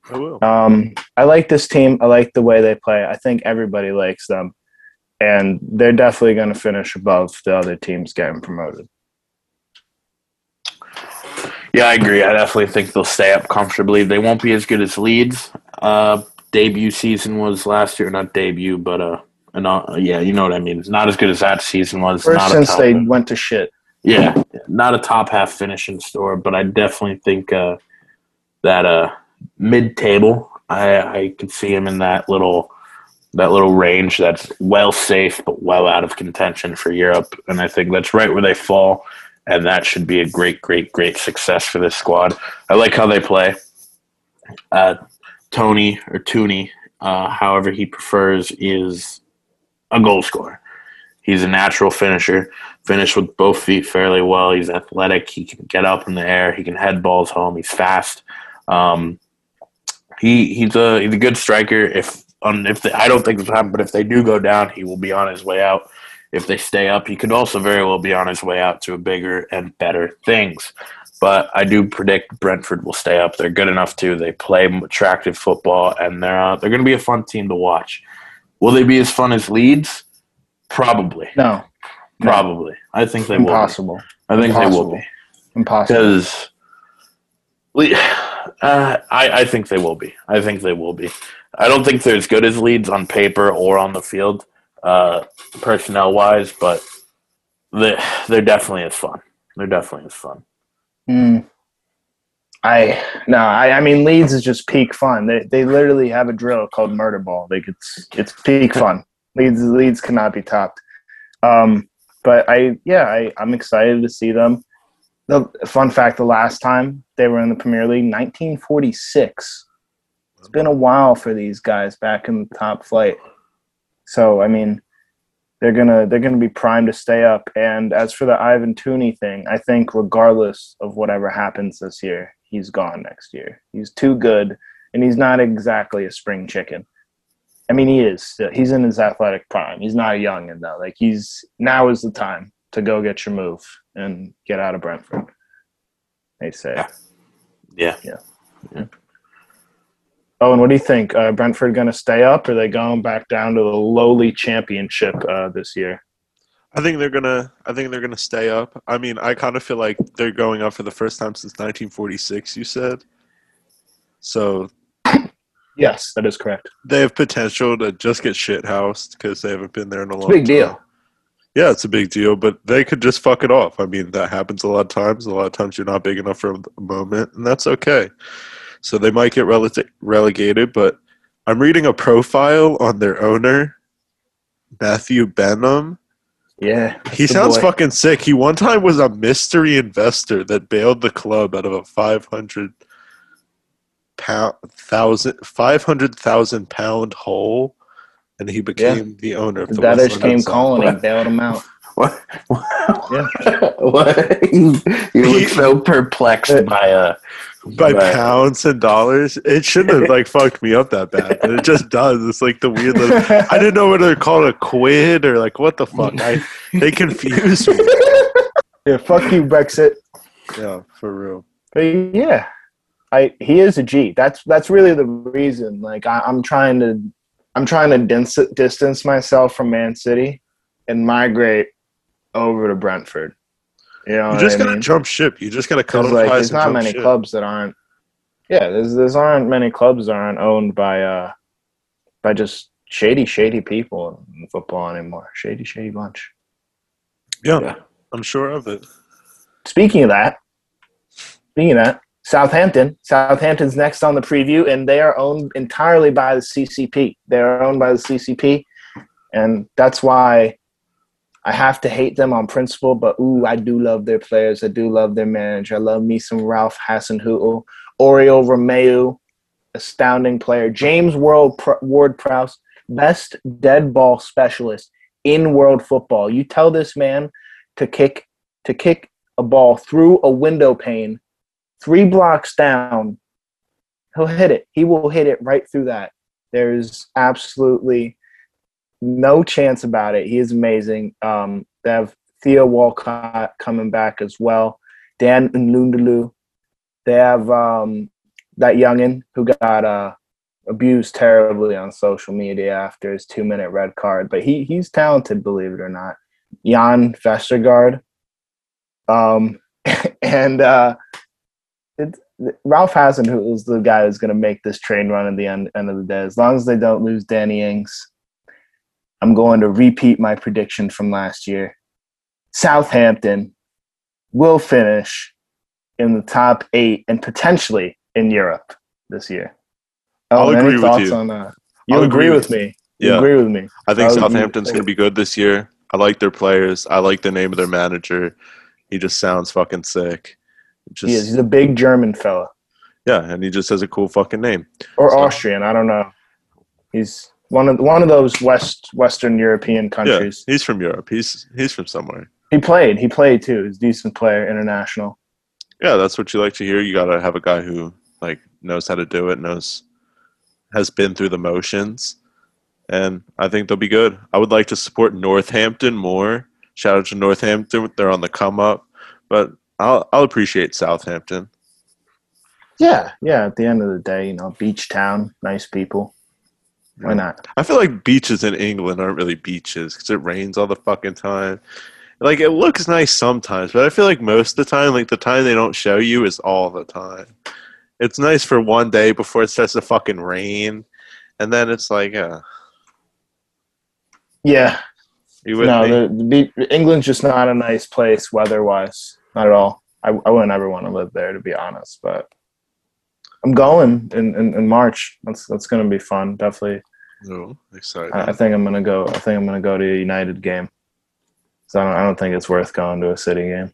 I will. Um, I like this team. I like the way they play. I think everybody likes them, and they're definitely going to finish above the other teams getting promoted. Yeah, I agree. I definitely think they'll stay up comfortably. They won't be as good as Leeds. Uh, debut season was last year, not debut, but uh, and, uh, yeah, you know what I mean. It's not as good as that season was. First not a since they went to shit. yeah, not a top half finish in store, but I definitely think uh, that uh, mid table, I I could see him in that little that little range that's well safe but well out of contention for Europe, and I think that's right where they fall, and that should be a great, great, great success for this squad. I like how they play. Uh, Tony or Tooney, uh, however he prefers, is a goal scorer. He's a natural finisher. Finished with both feet fairly well. He's athletic. He can get up in the air. He can head balls home. He's fast. Um, he he's a he's a good striker. If um, if I don't think this will happen, but if they do go down, he will be on his way out. If they stay up, he could also very well be on his way out to bigger and better things. But I do predict Brentford will stay up. They're good enough to. They play attractive football, and they're uh, they're going to be a fun team to watch. Will they be as fun as Leeds? Probably, No, No. probably. I think they will. Be. impossible. I think they will be Impossible. because uh, I I think they will be. I think they will be. I don't think they're as good as Leeds on paper or on the field, uh, personnel wise, but they they're definitely as fun. They're definitely as fun. Mm. I no, I, I mean Leeds is just peak fun. They they literally have a drill called Murder Ball. Like it's it's peak fun. Leeds Leeds cannot be topped. Um, but I yeah I I'm excited to see them. The fun fact: the last time they were in the Premier League, 1946. It's been a while for these guys back in the top flight. So I mean, they're gonna they're gonna be primed to stay up. And as for the Ivan Tooney thing, I think regardless of whatever happens this year, he's gone next year. He's too good, and he's not exactly a spring chicken. I mean, he is. He's in his athletic prime. He's not a youngin though. Like he's now is the time to go get your move and get out of Brentford. They say. Yeah. Yeah. Oh, and what do you think? Uh, Brentford going to stay up, or are they going back down to the lowly championship uh, this year? I think they're gonna. I think they're gonna stay up. I mean, I kind of feel like they're going up for the first time since 1946. You said, so Yes, that is correct. they have potential to just get shithoused because they haven't been there in a It's long. big time. deal. Yeah, it's a big deal, but they could just fuck it off. I mean, that happens a lot of times. A lot of times you're not big enough for a moment, and that's okay. So they might get rele- relegated, but I'm reading a profile on their owner, Matthew Benham. Yeah, He sounds boy. fucking sick. He one time was a mystery investor that bailed the club out of a 500 pound thousand five hundred thousand pound hole, and he became the owner of The the debtors West came calling and bailed him out. What? Yeah. what? You, you look so perplexed by uh by pounds and dollars. It shouldn't have like fucked me up that bad, but it just does. It's like the weird. Little, I didn't know whether to call it a quid or like what the fuck. I they confused me. yeah, fuck you, Brexit. Yeah, for real. But yeah, I he is a G. That's that's really the reason. Like I, I'm trying to I'm trying to dis- distance myself from Man City and migrate over to Brentford. You know, You just what I gotta mean? jump ship. You just gotta cut 'Cause, them like ties there's not many ship. clubs that aren't. Yeah, there's there's aren't many clubs that aren't owned by uh by just shady shady people in football anymore. Shady shady bunch. Yeah, Yeah. I'm sure of it. Speaking of that, speaking of that, Southampton. Southampton's next on the preview, and they are owned entirely by the CCP. They are owned by the CCP, and that's why I have to hate them on principle. But ooh, I do love their players. I do love their manager. I love me some Ralph Hasenhüttl, Oriol Romeu, astounding player. James World Ward Prowse, best dead ball specialist in world football. You tell this man to kick to kick a ball through a window pane three blocks down, he'll hit it. He will hit it right through that. There's absolutely no chance about it. He is amazing. Um, they have Theo Walcott coming back as well. Dan N'Lundulu. They have um, that youngin who got uh, abused terribly on social media after his two minute red card, but he he's talented, believe it or not. Jan Vestergaard. Um, and uh, it, Ralph Hasen, who is the guy who's going to make this train run at the end, end of the day, as long as they don't lose Danny Ings, I'm going to repeat my prediction from last year. Southampton will finish in the top eight and potentially in Europe this year. Oh, I'll agree with you. on that? You I'll agree agree with me? You Yeah, agree with me? I think Oh, you- Southampton's going to be good this year. I like their players. I like the name of their manager. He just sounds fucking sick. Just He is. He's a big German fella. yeah, and he just has a cool fucking name. or So- Austrian. I don't know. He's one of one of those West Western European countries. Yeah, he's from Europe. He's he's from somewhere. He played. He played too. He's a decent player, international. Yeah, that's what you like to hear. You got to have a guy who like knows how to do it, knows has been through the motions, and I think they'll be good. I would like to support Northampton more. Shout out to Northampton; they're on the come up, but I'll I'll appreciate Southampton. Yeah, yeah. At the end of the day, you know, beach town, nice people. Why not? I feel like beaches in England aren't really beaches because it rains all the fucking time. Like it looks nice sometimes, but I feel like most of the time, like the time they don't show you is all the time. It's nice for one day before it starts to fucking rain, and then it's like, uh, Yeah. you No, the, the England's just not a nice place weather-wise. Not at all. I, I wouldn't ever want to live there, to be honest. But I'm going in, in, in March. That's that's going to be fun. Definitely. Oh, excited. I, I think I'm gonna go. I think I'm gonna go to a United game. So I don't. I don't think it's worth going to a City game.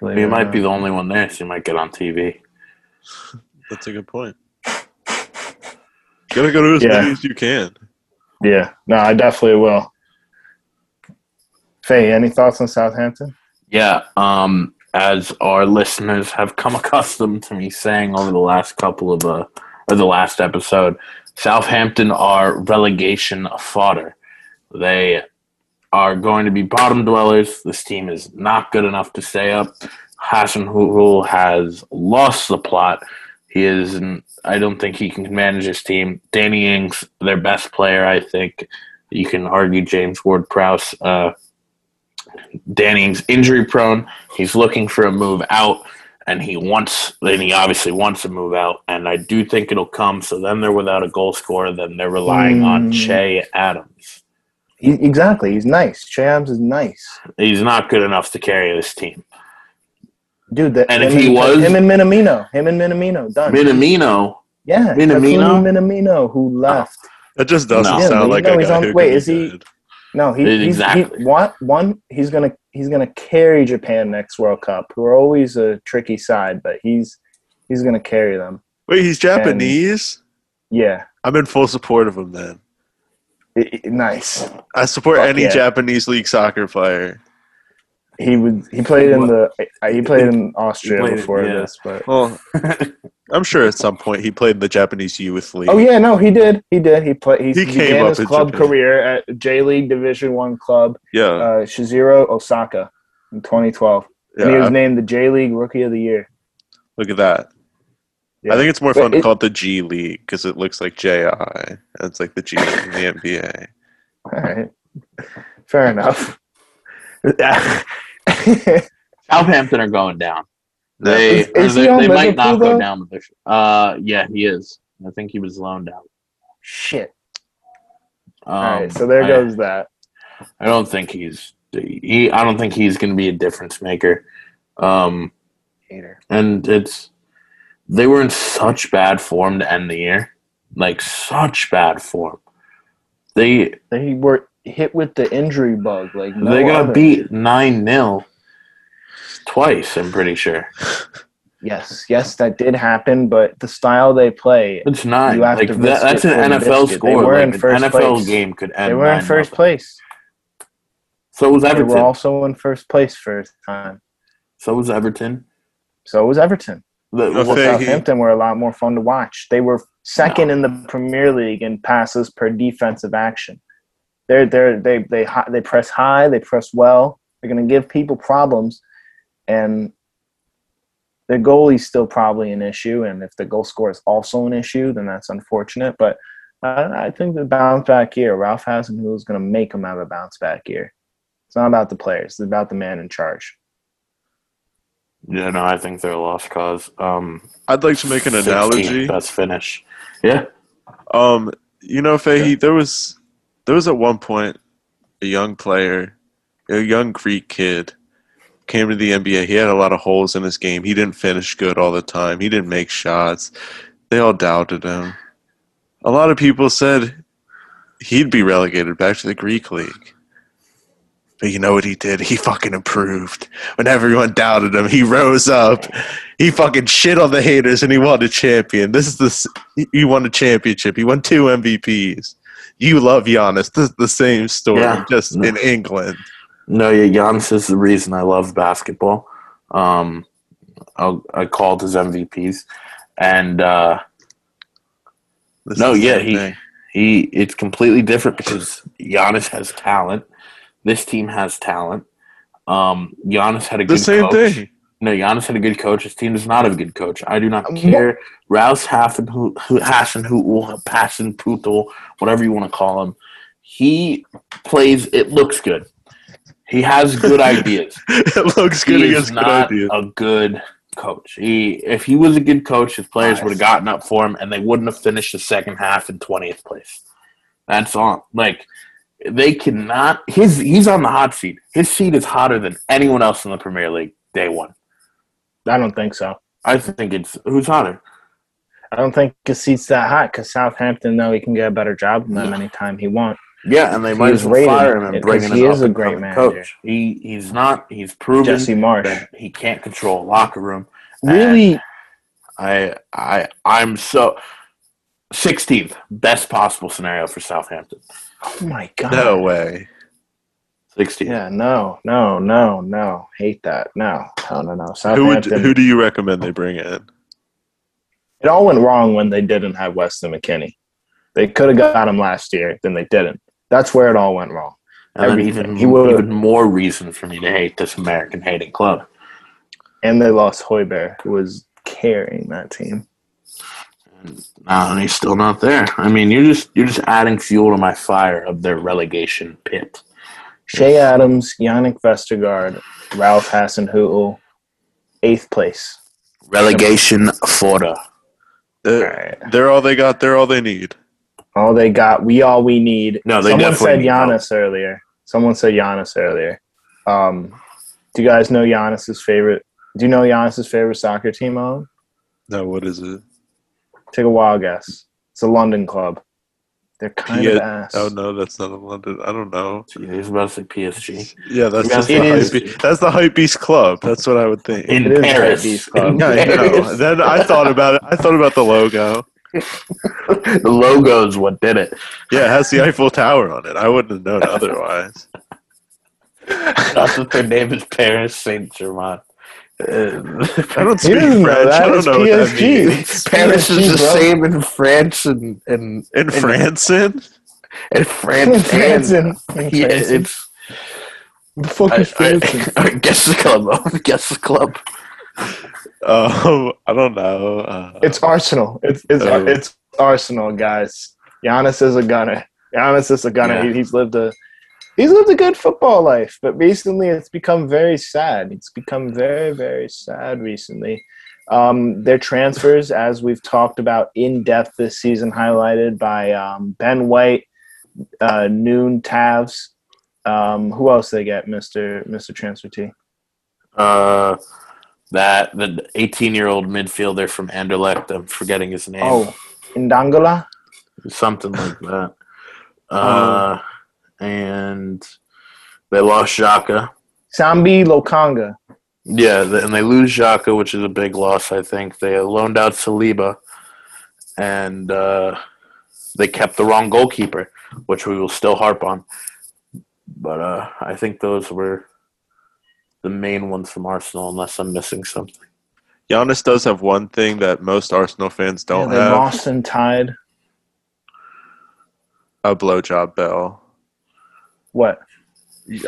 Believe You might not. be the only one there, so you might get on TV. That's a good point. gotta go to as Yeah. many as you can. Yeah. No, I definitely will. Faye, any thoughts on Southampton? Yeah, um, as our listeners have come accustomed to me saying over the last couple of uh, or the last episode, Southampton are relegation fodder. They are going to be bottom dwellers. This team is not good enough to stay up. Hasenhüttl has lost the plot. He is. I don't think he can manage his team. Danny Ings, their best player, I think. You can argue James Ward-Prowse. Uh, Danning's injury prone. He's looking for a move out, and he wants, and he obviously wants to move out. And I do think it'll come. So then they're without a goal scorer. Then they're relying on Mm. Che Adams. He, exactly. He's nice. Che Adams is nice, He's not good enough to carry this team. dude. That, And if he was- him and Minamino, him and Minamino, done. Minamino, yeah, Minamino? Minamino, who left. That just doesn't No. Yeah, sound but like you a he's guy on- who wait, can is be he- good. No, he, It- he's exactly. he, one, one. He's gonna he's gonna carry Japan next World Cup, who are always a tricky side, but he's he's gonna carry them. Wait, he's Japanese. Yeah, I'm in full support of him. Then I- I- nice. I support Fuck any yeah. Japanese league soccer player. He would he played in the uh, he played in Austria played- before yeah. this, but Well, I'm sure at some point he played in the Japanese youth league. oh yeah, no, he did. He did. He played. He, He came began up his club Japan. career at J League Division One club, yeah, uh, Cerezo Osaka, in 2012. yeah. and he was named the J League Rookie of the Year. Look at that. Yeah. I think it's more But fun to it- call it the G League because it looks like JI. It's like the G League in the NBA. All right. Fair enough. Southampton are going down. They Is- is they, they might not Liverpool, go down the this. Uh, yeah, he is. I think he was loaned out. Shit. Um, All right. So there I- goes that. I don't think he's he. I don't think he's going to be a difference maker. Um, Hater. and it's they were in such bad form to end the year, like such bad form. They They were hit with the injury bug. Like no they got other. beat nine 0 twice. I'm pretty sure Yes, yes, that did happen. But the style they play, it's not You have Like to that, that's an NFL biscuit. They score. were Like, in an first NFL place. game could end. they were in 9-0. first place. So was They Everton. were also in first place first time. so was Everton. So was Everton. The, Okay. what- Fahey. Southampton were a lot more fun to watch. They were second in the Premier League in passes per defensive action. They're they're they they hi- they press high, they press well. They're going to give people problems, and their goalie's still probably an issue. And if the goal score is also an issue, then that's unfortunate. But I, I think the bounce back year, Ralph Hasenhüttl is going to make him have a bounce back year. It's not about the players; it's about the man in charge. yeah, no, I think they're a lost cause. Um, I'd like to make an 16th analogy. Best finish. Yeah. Um, you know, Fahey, there was there was at one point a young player, a young Greek kid, came to the NBA. He had a lot of holes in his game. He didn't finish good all the time. He didn't make shots. They all doubted him. A lot of people said he'd be relegated back to the Greek league. But you know what he did? He fucking improved. When everyone doubted him, he rose up. He fucking shit on the haters and he won a champion. This is the he won a championship. He won two MVPs. You love Giannis. This is the same story, Yeah. just in England. No, yeah, Giannis is the reason I love basketball. Um, I, I called his MVPs, and uh, No, yeah, he- thing. he it's completely different because Giannis has talent. This team has talent. Um, Giannis had a the good same coach. thing. No, Giannis had a good coach. His team does not have a good coach. I do not care. Rouse Haffen, who Hassan, who Passion, Putel, whatever you want to call him. He plays. It looks good. He has good ideas. it looks good he against is good not ideas. a good coach. He, if he was a good coach, his players Nice. would have gotten up for him, and they wouldn't have finished the second half in twentieth place. That's all. Like they cannot. His he's on the hot seat. His seat is hotter than anyone else in the Premier League. Day one. I don't think so. I think it's who's hotter. I don't think his seat's that hot because Southampton know he can get a better job than them anytime he wants. Yeah, and they might is as well rated fire him and bring in he an is a great manager. coach. He he's not. He's proven Jesse Marsch. that he can't control a locker room. Really, I I I'm so. 16th, best possible scenario for Southampton. oh my god. No way. 16th. Yeah, no, no, no, no. Hate that. No, no, no, no. Who would Southampton. who do you recommend they bring in? it all went wrong when they didn't have Weston McKennie. They could have got him last year, then they didn't. That's where it all went wrong. And Everything. even, He would've- even more reason for me to hate this American hating club. And they lost Højbjerg, who was carrying that team. And, uh, and he's still not there. I mean, you're just you're just adding fuel to my fire of their relegation pit. Che Adams, Jannik Vestergaard, Ralph Hasenhüttl, eighth place. Relegation fodder. They're, All right. they're all they got. They're all they need. All they got, we all we need. No, they Someone definitely said need Giannis earlier. Someone said Giannis earlier. Um, do you guys know Giannis's favorite? Do you know Giannis's favorite soccer team? On No, what is it? take a wild guess. It's a London club. They're kind P- of ass. Oh no, that's not in London. I don't know. He was about to say PSG. Yeah, that's just the it is. hype. That's the hype beast club. That's what I would think. In It is Paris. Hypebeast Club. In yeah, I know. Then I thought about it. I thought about the logo. the logo is what did it. Yeah, it has the Eiffel Tower on it. I wouldn't have known otherwise. Not that their name is Paris Saint Germain. Uh, I don't speak doesn't know French. that. I don't It's know what that means. Paris is the bro. same in France and and In France, in? and France France and and- yeah, France and- it's The fuck I, is France? I, I guess the club. I guess the club. Um, I don't know. Uh, It's Arsenal. It's it's Oh. it's Arsenal, guys. Giannis is a gunner. Giannis is a gunner. Yeah. He, he's lived a he's lived a good football life, but recently it's become very sad. It's become very very sad recently. Um, their transfers, as we've talked about in depth this season, highlighted by um, Ben White, uh, Noon Tavs. Um, who else they get, Mister Mister Transfer T? Uh, that the 18 year old midfielder from Anderlecht. I'm forgetting his name. Oh, Ndangola. something like that. Uh, and they lost Xhaka. Sambi Lokonga. Yeah, and they lose Xhaka, which is a big loss. I think they loaned out Saliba, and uh, they kept the wrong goalkeeper, which we will still harp on. But uh, I think those were the main ones from Arsenal, unless I'm missing something. Giannis does have one thing that most Arsenal fans don't yeah, they have: lost and tied. a blowjob bell. What?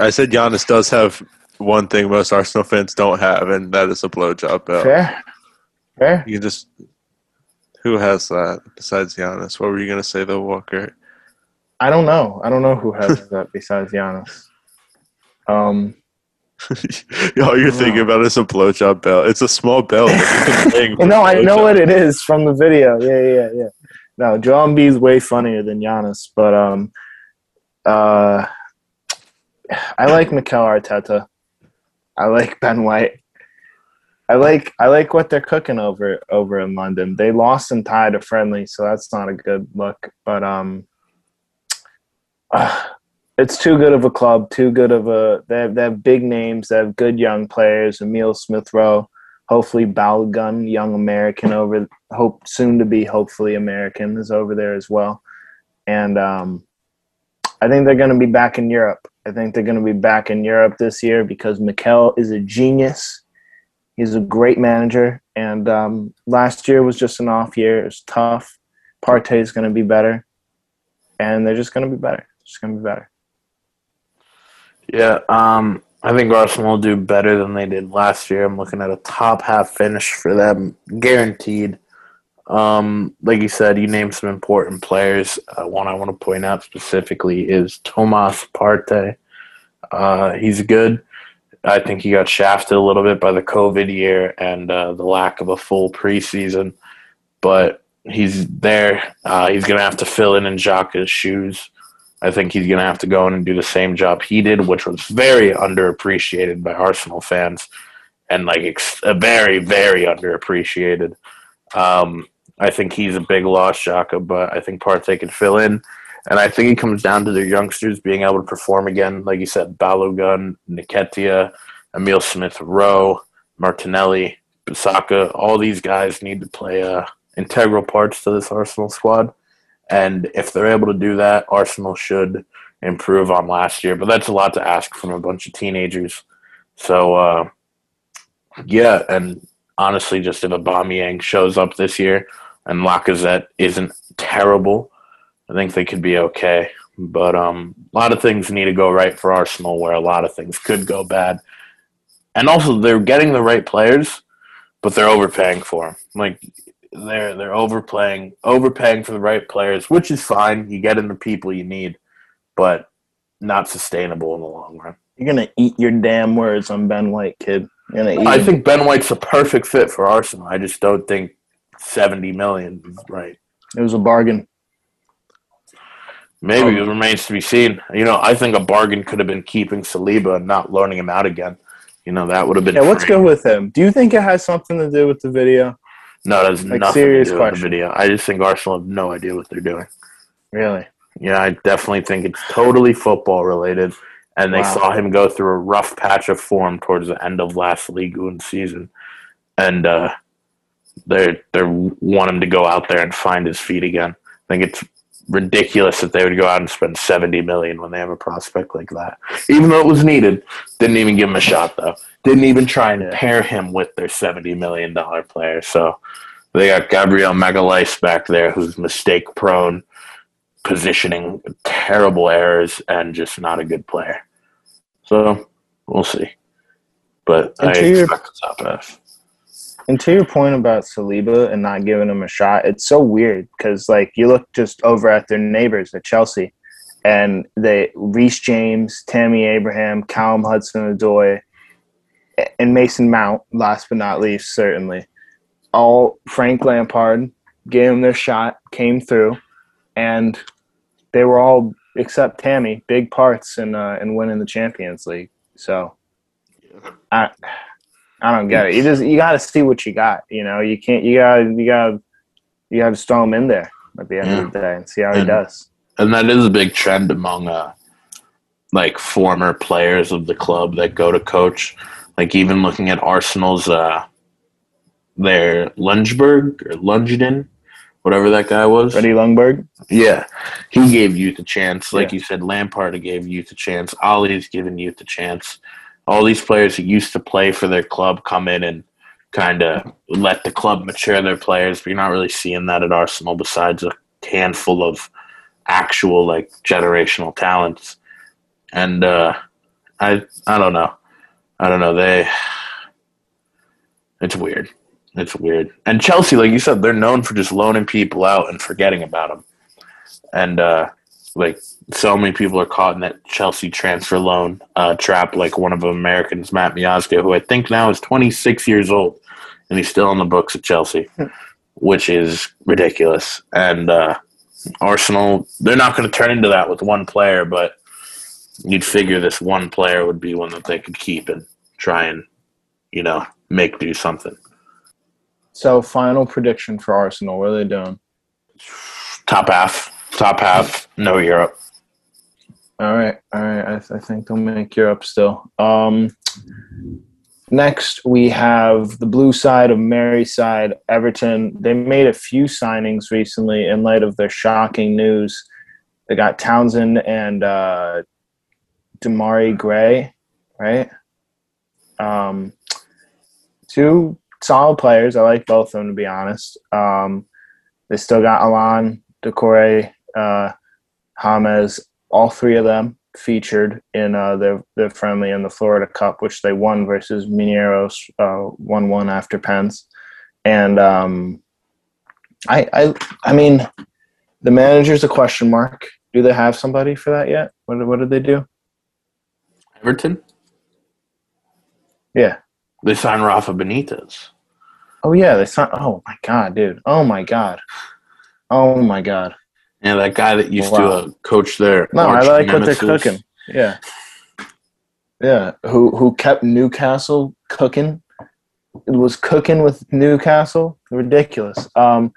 I said Giannis does have one thing most Arsenal fans don't have, and that is a blowjob bell. Fair. Fair. You just who has that besides Giannis? What were you gonna say though, Walker? I don't know. I don't know who has that besides Giannis. Um, All you're thinking about is a blowjob bell. It's a small bell. that you can ring well, no, I know what it is from the video. Yeah, yeah, yeah. No, Joel is way funnier than Giannis, but um, uh, I like Mikel Arteta. I like Ben White. I like I like what they're cooking over over in London. They lost and tied a friendly, so that's not a good look. But um, uh, it's too good of a club, too good of a. They have, they have big names. They have good young players. Emile Smith Rowe, hopefully Balogun, young American over. Hope soon to be hopefully American is over there as well, and um, I think they're going to be back in Europe. I think they're going to be back in Europe this year because Mikel is a genius. He's a great manager, and um, last year was just an off year. It was tough. Partey is going to be better, and they're just going to be better. Just going to be better. Yeah, um, I think Arsenal will do better than they did last year. I'm looking at a top half finish for them, guaranteed. Um, like you said, you named some important players. Uh, one I want to point out specifically is Tomas Partey. Uh, he's good. I think he got shafted a little bit by the COVID year and uh, the lack of a full preseason, but he's there. Uh, he's going to have to fill in in Xhaka's shoes. I think he's going to have to go in and do the same job he did, which was very underappreciated by Arsenal fans, and like ex- uh, very, very underappreciated. Um, I think he's a big loss, Xhaka, but I think Partey can fill in, and I think it comes down to their youngsters being able to perform again. Like you said, Balogun, Nketiah, Emile Smith Rowe, Martinelli, Bisaka, all these guys need to play uh, integral parts to this Arsenal squad. And if they're able to do that, Arsenal should improve on last year. But that's a lot to ask from a bunch of teenagers. So, uh, yeah, and honestly, just if Aubameyang shows up this year and Lacazette isn't terrible, I think they could be okay. But um, a lot of things need to go right for Arsenal, where a lot of things could go bad. And also, they're getting the right players, but they're overpaying for them. Like they're they're overplaying, overpaying for the right players, which is fine. You get in the people you need, but not sustainable in the long run. You're gonna eat your damn words on Ben White, kid. You're gonna. I them. think Ben White's a perfect fit for Arsenal. I just don't think seventy million is right. it was a bargain. Maybe Um, it remains to be seen. You know, I think a bargain could have been keeping Saliba and not loaning him out again. You know, that would have been. Yeah, what's free. good with him? Do you think it has something to do with the video? No, it has Like, nothing serious to do with the video. I just think Arsenal have no idea what they're doing. Really? Yeah, I definitely think it's totally football related. And they Wow. saw him go through a rough patch of form towards the end of last League One season. And uh, they they want him to go out there and find his feet again. I think it's ridiculous that they would go out and spend 70 million when they have a prospect like that. Even though it was needed, didn't even give him a shot though. Didn't even try and pair him with their 70 million dollar player. So they got Gabriel Magalhaes back there who's mistake prone positioning, terrible errors, and just not a good player. So we'll see. But And I your- expect the top half. And to your point about Saliba and not giving him a shot, it's so weird because like you look just over at their neighbors at Chelsea, and they Reece James, Tammy Abraham, Callum Hudson-Odoi, and Mason Mount. Last but not least, certainly, all Frank Lampard gave them their shot, came through, and they were all except Tammy big parts in uh, in winning the Champions League. So, I I don't get it. You just you got to see what you got. You know, you can't. You got you got you got to throw him in there at the end Yeah. of the day and see how And- he does. and that is a big trend among uh, like former players of the club that go to coach. Like even looking at Arsenal's uh, their Lundberg or Lungeden, whatever that guy was. Freddie Ljungberg. Yeah, he gave youth a chance. Like Yeah. you said, Lampard gave youth a chance. Ollie's given youth a chance. All these players who used to play for their club come in and kind of let the club mature their players. But you're not really seeing that at Arsenal, besides a handful of actual like generational talents. And uh, I, I don't know, I don't know. They, it's weird. It's weird. And Chelsea, like you said, they're known for just loaning people out and forgetting about them. And uh, like so many people are caught in that Chelsea transfer loan uh, trap. Like one of the Americans, Matt Miazga, who I think now is 26 years old, and he's still on the books at Chelsea, which is ridiculous. And uh, Arsenal, they're not going to turn into that with one player, but you'd figure this one player would be one that they could keep and try and, you know, make do something. So, final prediction for Arsenal. What are they doing? Top half, top half, no Europe. All right, all right. I, th- I think they'll make Europe still. Um, next, we have the blue side of Merseyside, Everton. They made a few signings recently in light of their shocking news. They got Townsend and uh, Demarai Gray, right? Um, two solid players. I like both of them, to be honest. Um, they still got Allan, Doucouré, uh, James, all three of them featured in uh, their their friendly in the Florida Cup, which they won versus Mineros, uh, one one after pens, and um, I I I mean, the manager's a question mark. Do they have somebody for that yet? What what did they do? Everton? Yeah. They signed Rafa Benitez. Oh yeah, they signed. Oh my god, dude. Oh my god. Oh my god. Yeah, that guy that used Wow. to uh, coach there. No, I like what they're cooking. Yeah. Yeah. Who who kept Newcastle cooking? It was cooking with Newcastle. Ridiculous. Um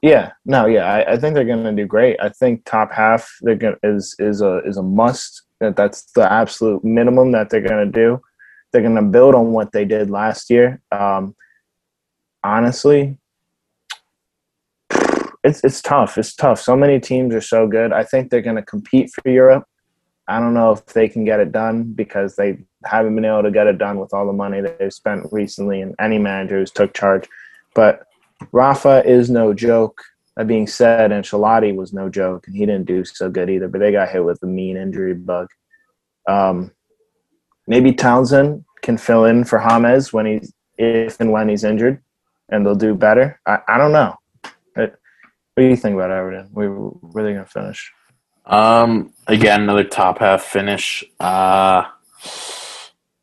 yeah, no, yeah, I, I think they're gonna do great. I think top half they're gonna is is a is a must. That that's the absolute minimum that they're gonna do. They're gonna build on what they did last year. Um honestly, it's it's tough. It's tough. So many teams are so good. I think they're going to compete for Europe. I don't know if they can get it done because they haven't been able to get it done with all the money they've spent recently and any manager who's took charge. But Rafa is no joke. That being said, Ancelotti was no joke, and he didn't do so good either. But they got hit with a mean injury bug. Um, maybe Townsend can fill in for James when he's if and when he's injured, and they'll do better. I, I don't know. What do you think about Everton? We where are they going to finish? Um, again, another top half finish. Uh,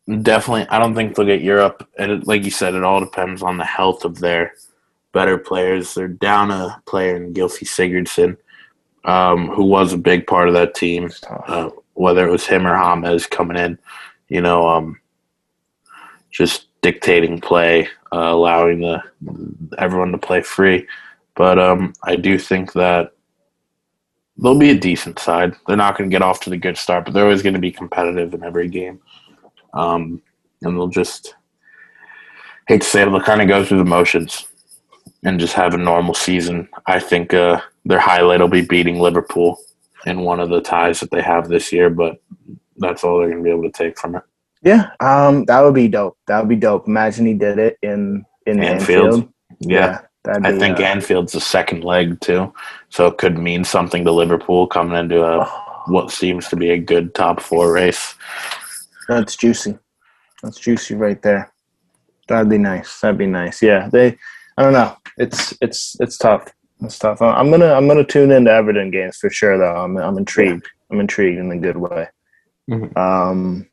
definitely, I don't think they'll get Europe. And like you said, it all depends on the health of their better players. They're down a player in Gylfi Sigurdsson, um, who was a big part of that team. Uh, whether it was him or James coming in, you know, um, just dictating play, uh, allowing the everyone to play free. But um, I do think that they'll be a decent side. They're not going to get off to the good start, but they're always going to be competitive in every game. Um, and they'll just hate to say it, they'll kind of go through the motions and just have a normal season. I think uh, their highlight will be beating Liverpool in one of the ties that they have this year, but that's all they're going to be able to take from it. yeah, um, that would be dope. That would be dope. Imagine he did it in in Anfield. Anfield. Yeah, that'd I think uh, Anfield's the second leg too, so it could mean something to Liverpool coming into a oh, what seems to be a good top four race. that's juicy. That's juicy right there. That'd be nice. That'd be nice. Yeah, they. I don't know. It's it's it's tough. It's tough. I'm gonna I'm gonna tune into Everton games for sure though. I'm I'm intrigued. I'm intrigued in a good way. Mhm. Um.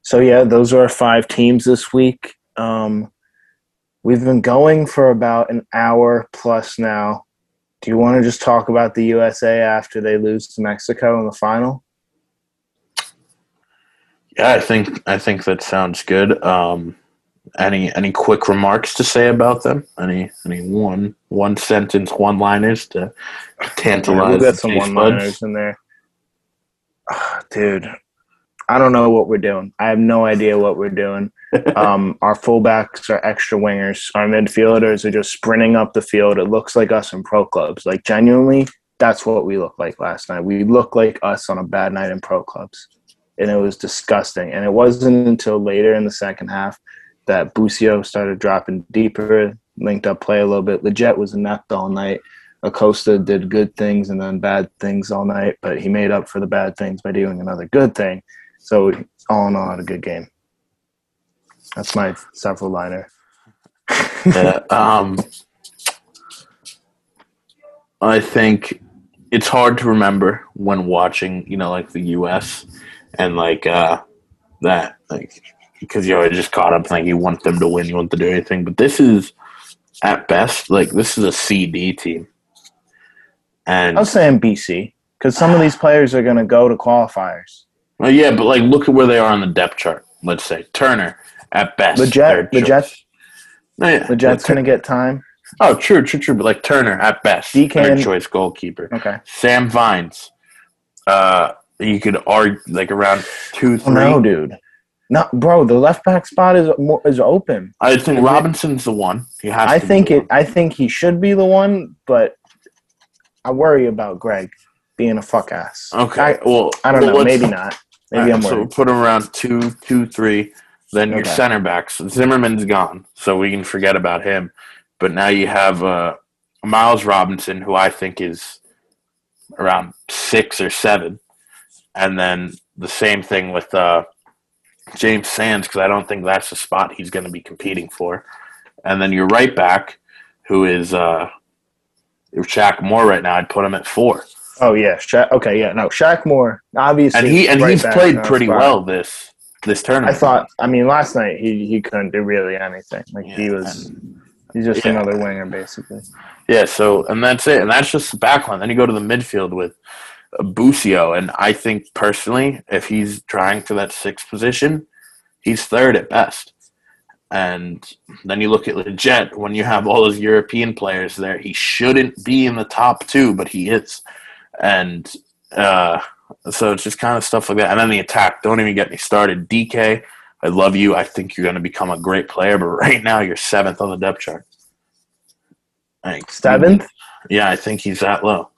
So yeah, those are our five teams this week. Um, we've been going for about an hour plus now. Do you want to just talk about the USA after they lose to Mexico in the final? Yeah, I think I think that sounds good. Um, any any quick remarks to say about them? Any any one one sentence one liners to tantalize? We've got some one liners in there. Ah, dude, I don't know what we're doing. I have no idea what we're doing. Um, our fullbacks are extra wingers. Our midfielders are just sprinting up the field. It looks like us in pro clubs. Like genuinely, that's what we looked like last night. We looked like us on a bad night in pro clubs, and it was disgusting. And it wasn't until later in the second half that Busio started dropping deeper, linked up play a little bit. Lletget was inept all night. Acosta did good things and then bad things all night, but he made up for the bad things by doing another good thing. So all in all, had a good game. That's my several liner. Yeah, um, I think it's hard to remember when watching, you know, like the U.S. and like uh, that, like because you know, just caught up. Like you want them to win, you want to do anything, but this is at best like this is a CD team, and I was saying BC because some of these players are going to go to qualifiers. well, yeah, but like look at where they are on the depth chart. Let's say Turner at best, Lletget, third choice. Lletget, No, yeah, Lletget's going to get time. Oh, true, true, true. But like Turner at best, DK third choice goalkeeper. Okay. Sam Vines, uh, you could argue like around two, Oh, three. no, dude. No, bro. The left back spot is more, is open. I think Robinson's the one. He has. I think it. one. I think he should be the one, but I worry about Greg being a fuck ass. Okay. I, well, I don't well, know. Maybe not. Maybe right, I'm so worried. we'll put him around two, two, three. Then your center backs. Zimmerman's gone, so we can forget about him. But now you have uh, Miles Robinson, who I think is around six or seven, and then the same thing with uh, James Sands because I don't think that's the spot he's going to be competing for. And then your right back, who is uh, Shaq Moore right now, I'd put him at four. Oh yeah, Sha- okay, yeah, no, Shaq Moore, obviously, and he and right he's played pretty spot. well this this tournament. I thought. I mean, last night he he couldn't do really anything. Like he Yeah, was, he's just yeah. another winger basically. Yeah, so and that's it, and that's just the back line. Then you go to the midfield with Busio, and I think personally, if he's trying for that sixth position, he's third at best. And then you look at Lletget, when you have all those European players there, he shouldn't be in the top two, but he is. And uh, so it's just kind of stuff like that. And then the attack, don't even get me started. DK, I love you. I think you're going to become a great player, but right now you're seventh on the depth chart. Like, Seventh. yeah, I think he's that low.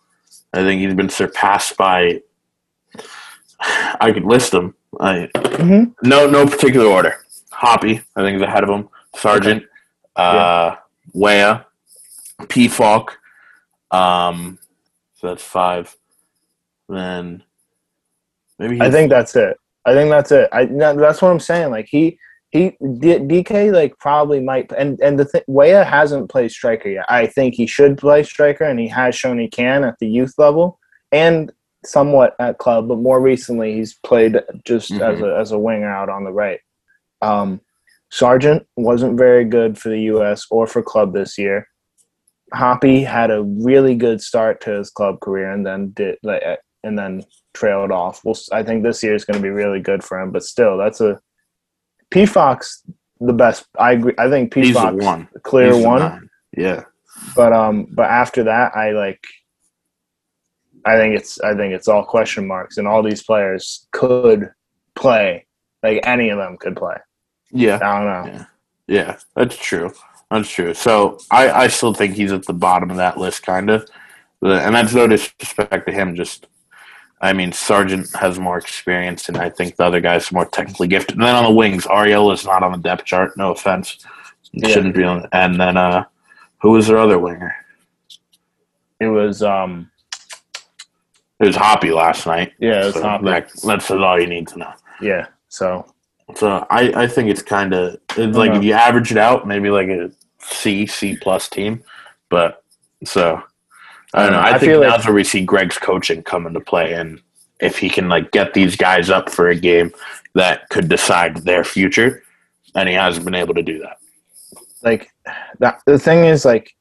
I think he's been surpassed by. I could list them. I, hmm no, no particular order. Hoppe, I think is ahead of him. Sargent, uh, Weah, P. Falk. Um, so that's five. Then maybe I think that's it. I think that's it. I that's what I'm saying. Like he he D, DK like probably might and and the thing Weah hasn't played striker yet. I think he should play striker and he has shown he can at the youth level and somewhat at club, but more recently he's played just as a as a winger out on the right. Um, Sargent wasn't very good for the U.S. or for club this year. Hoppe had a really good start to his club career and then did like and then trailed off. Well, I think this year is going to be really good for him, but still, that's a Pefok the best. I agree. I think Pefok one. clear He's one. Yeah. but um, but after that, I like. I think it's I think it's all question marks, and all these players could play. Like any of them could play. Yeah. I don't know. Yeah. Yeah, that's true. That's true. So I, I still think he's at the bottom of that list, kind of. And that's no disrespect to him. Just, I mean, Sargent has more experience, and I think the other guy's more technically gifted. And then on the wings, Arriola is not on the depth chart. No offense, Yeah. shouldn't be on. And then, uh, who was their other winger? It was um It was Hoppe last night. yeah it was So Hoppe. that- that's all you need to know. Yeah. So So I, I think it's kind of it's like if you average it out, maybe like a C C plus team. But so I don't know. I, I think now's like- where we see Greg's coaching come into play, and if he can like get these guys up for a game that could decide their future, and he hasn't been able to do that. like that the thing is like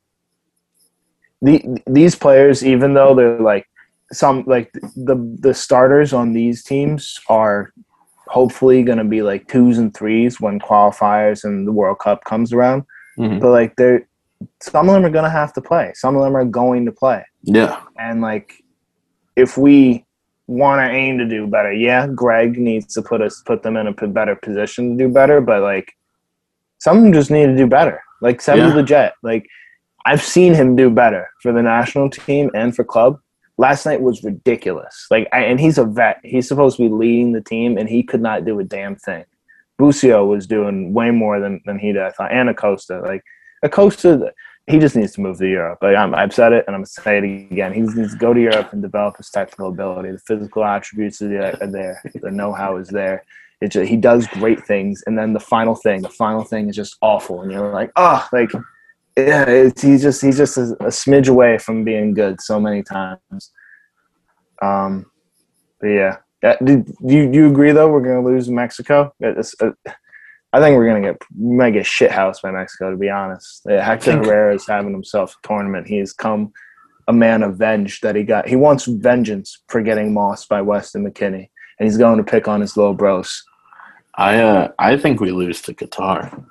the these players even though they're like some like the the starters on these teams are hopefully going to be like twos and threes when qualifiers and the World Cup comes around Mhm. but like they're some of them are going to have to play. Some of them are going to play. Yeah, and like if we want to aim to do better yeah greg needs to put us put them in a p- better position to do better but like some of them just need to do better. Like Sebi Yeah. legit like i've seen him do better for the national team and for club. Last night was ridiculous. Like I, and he's a vet. He's supposed to be leading the team and he could not do a damn thing. Busio was doing way more than, than he did i thought and acosta. Like acosta he just needs to move to Europe. Like I'm, I've said it, and I'm gonna say it again. He needs to go to Europe and develop his technical ability. The physical attributes are there. The know-how is there. Just, he does great things, and then the final thing, the final thing is just awful, and you're like, oh, like, yeah, he's just he's just a, a smidge away from being good so many times. Um, but yeah, that, do, do you do you agree though? We're gonna lose Mexico. It's, uh, I think we're gonna get mega shit housed by Mexico. To be honest, yeah, Hector think- Herrera is having himself a tournament. He has come a man of venge that he got. He wants vengeance for getting mossed by Weston McKennie, and he's going to pick on his little bros I uh, I think we lose to Qatar.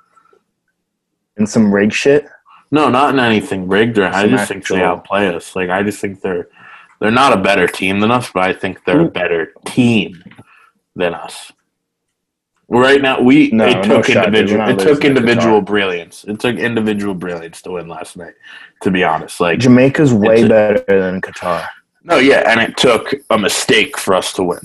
In some rig shit. No, not in anything rigged. Or I just think they outplay us. Like I just think they're they're not a better team than us, but I think they're a better team than us. Right now, we No, it took shot, individual it took individual brilliance. It took individual brilliance to win last night. To be honest, like Jamaica's way a- better than Qatar. no, yeah, and it took a mistake for us to win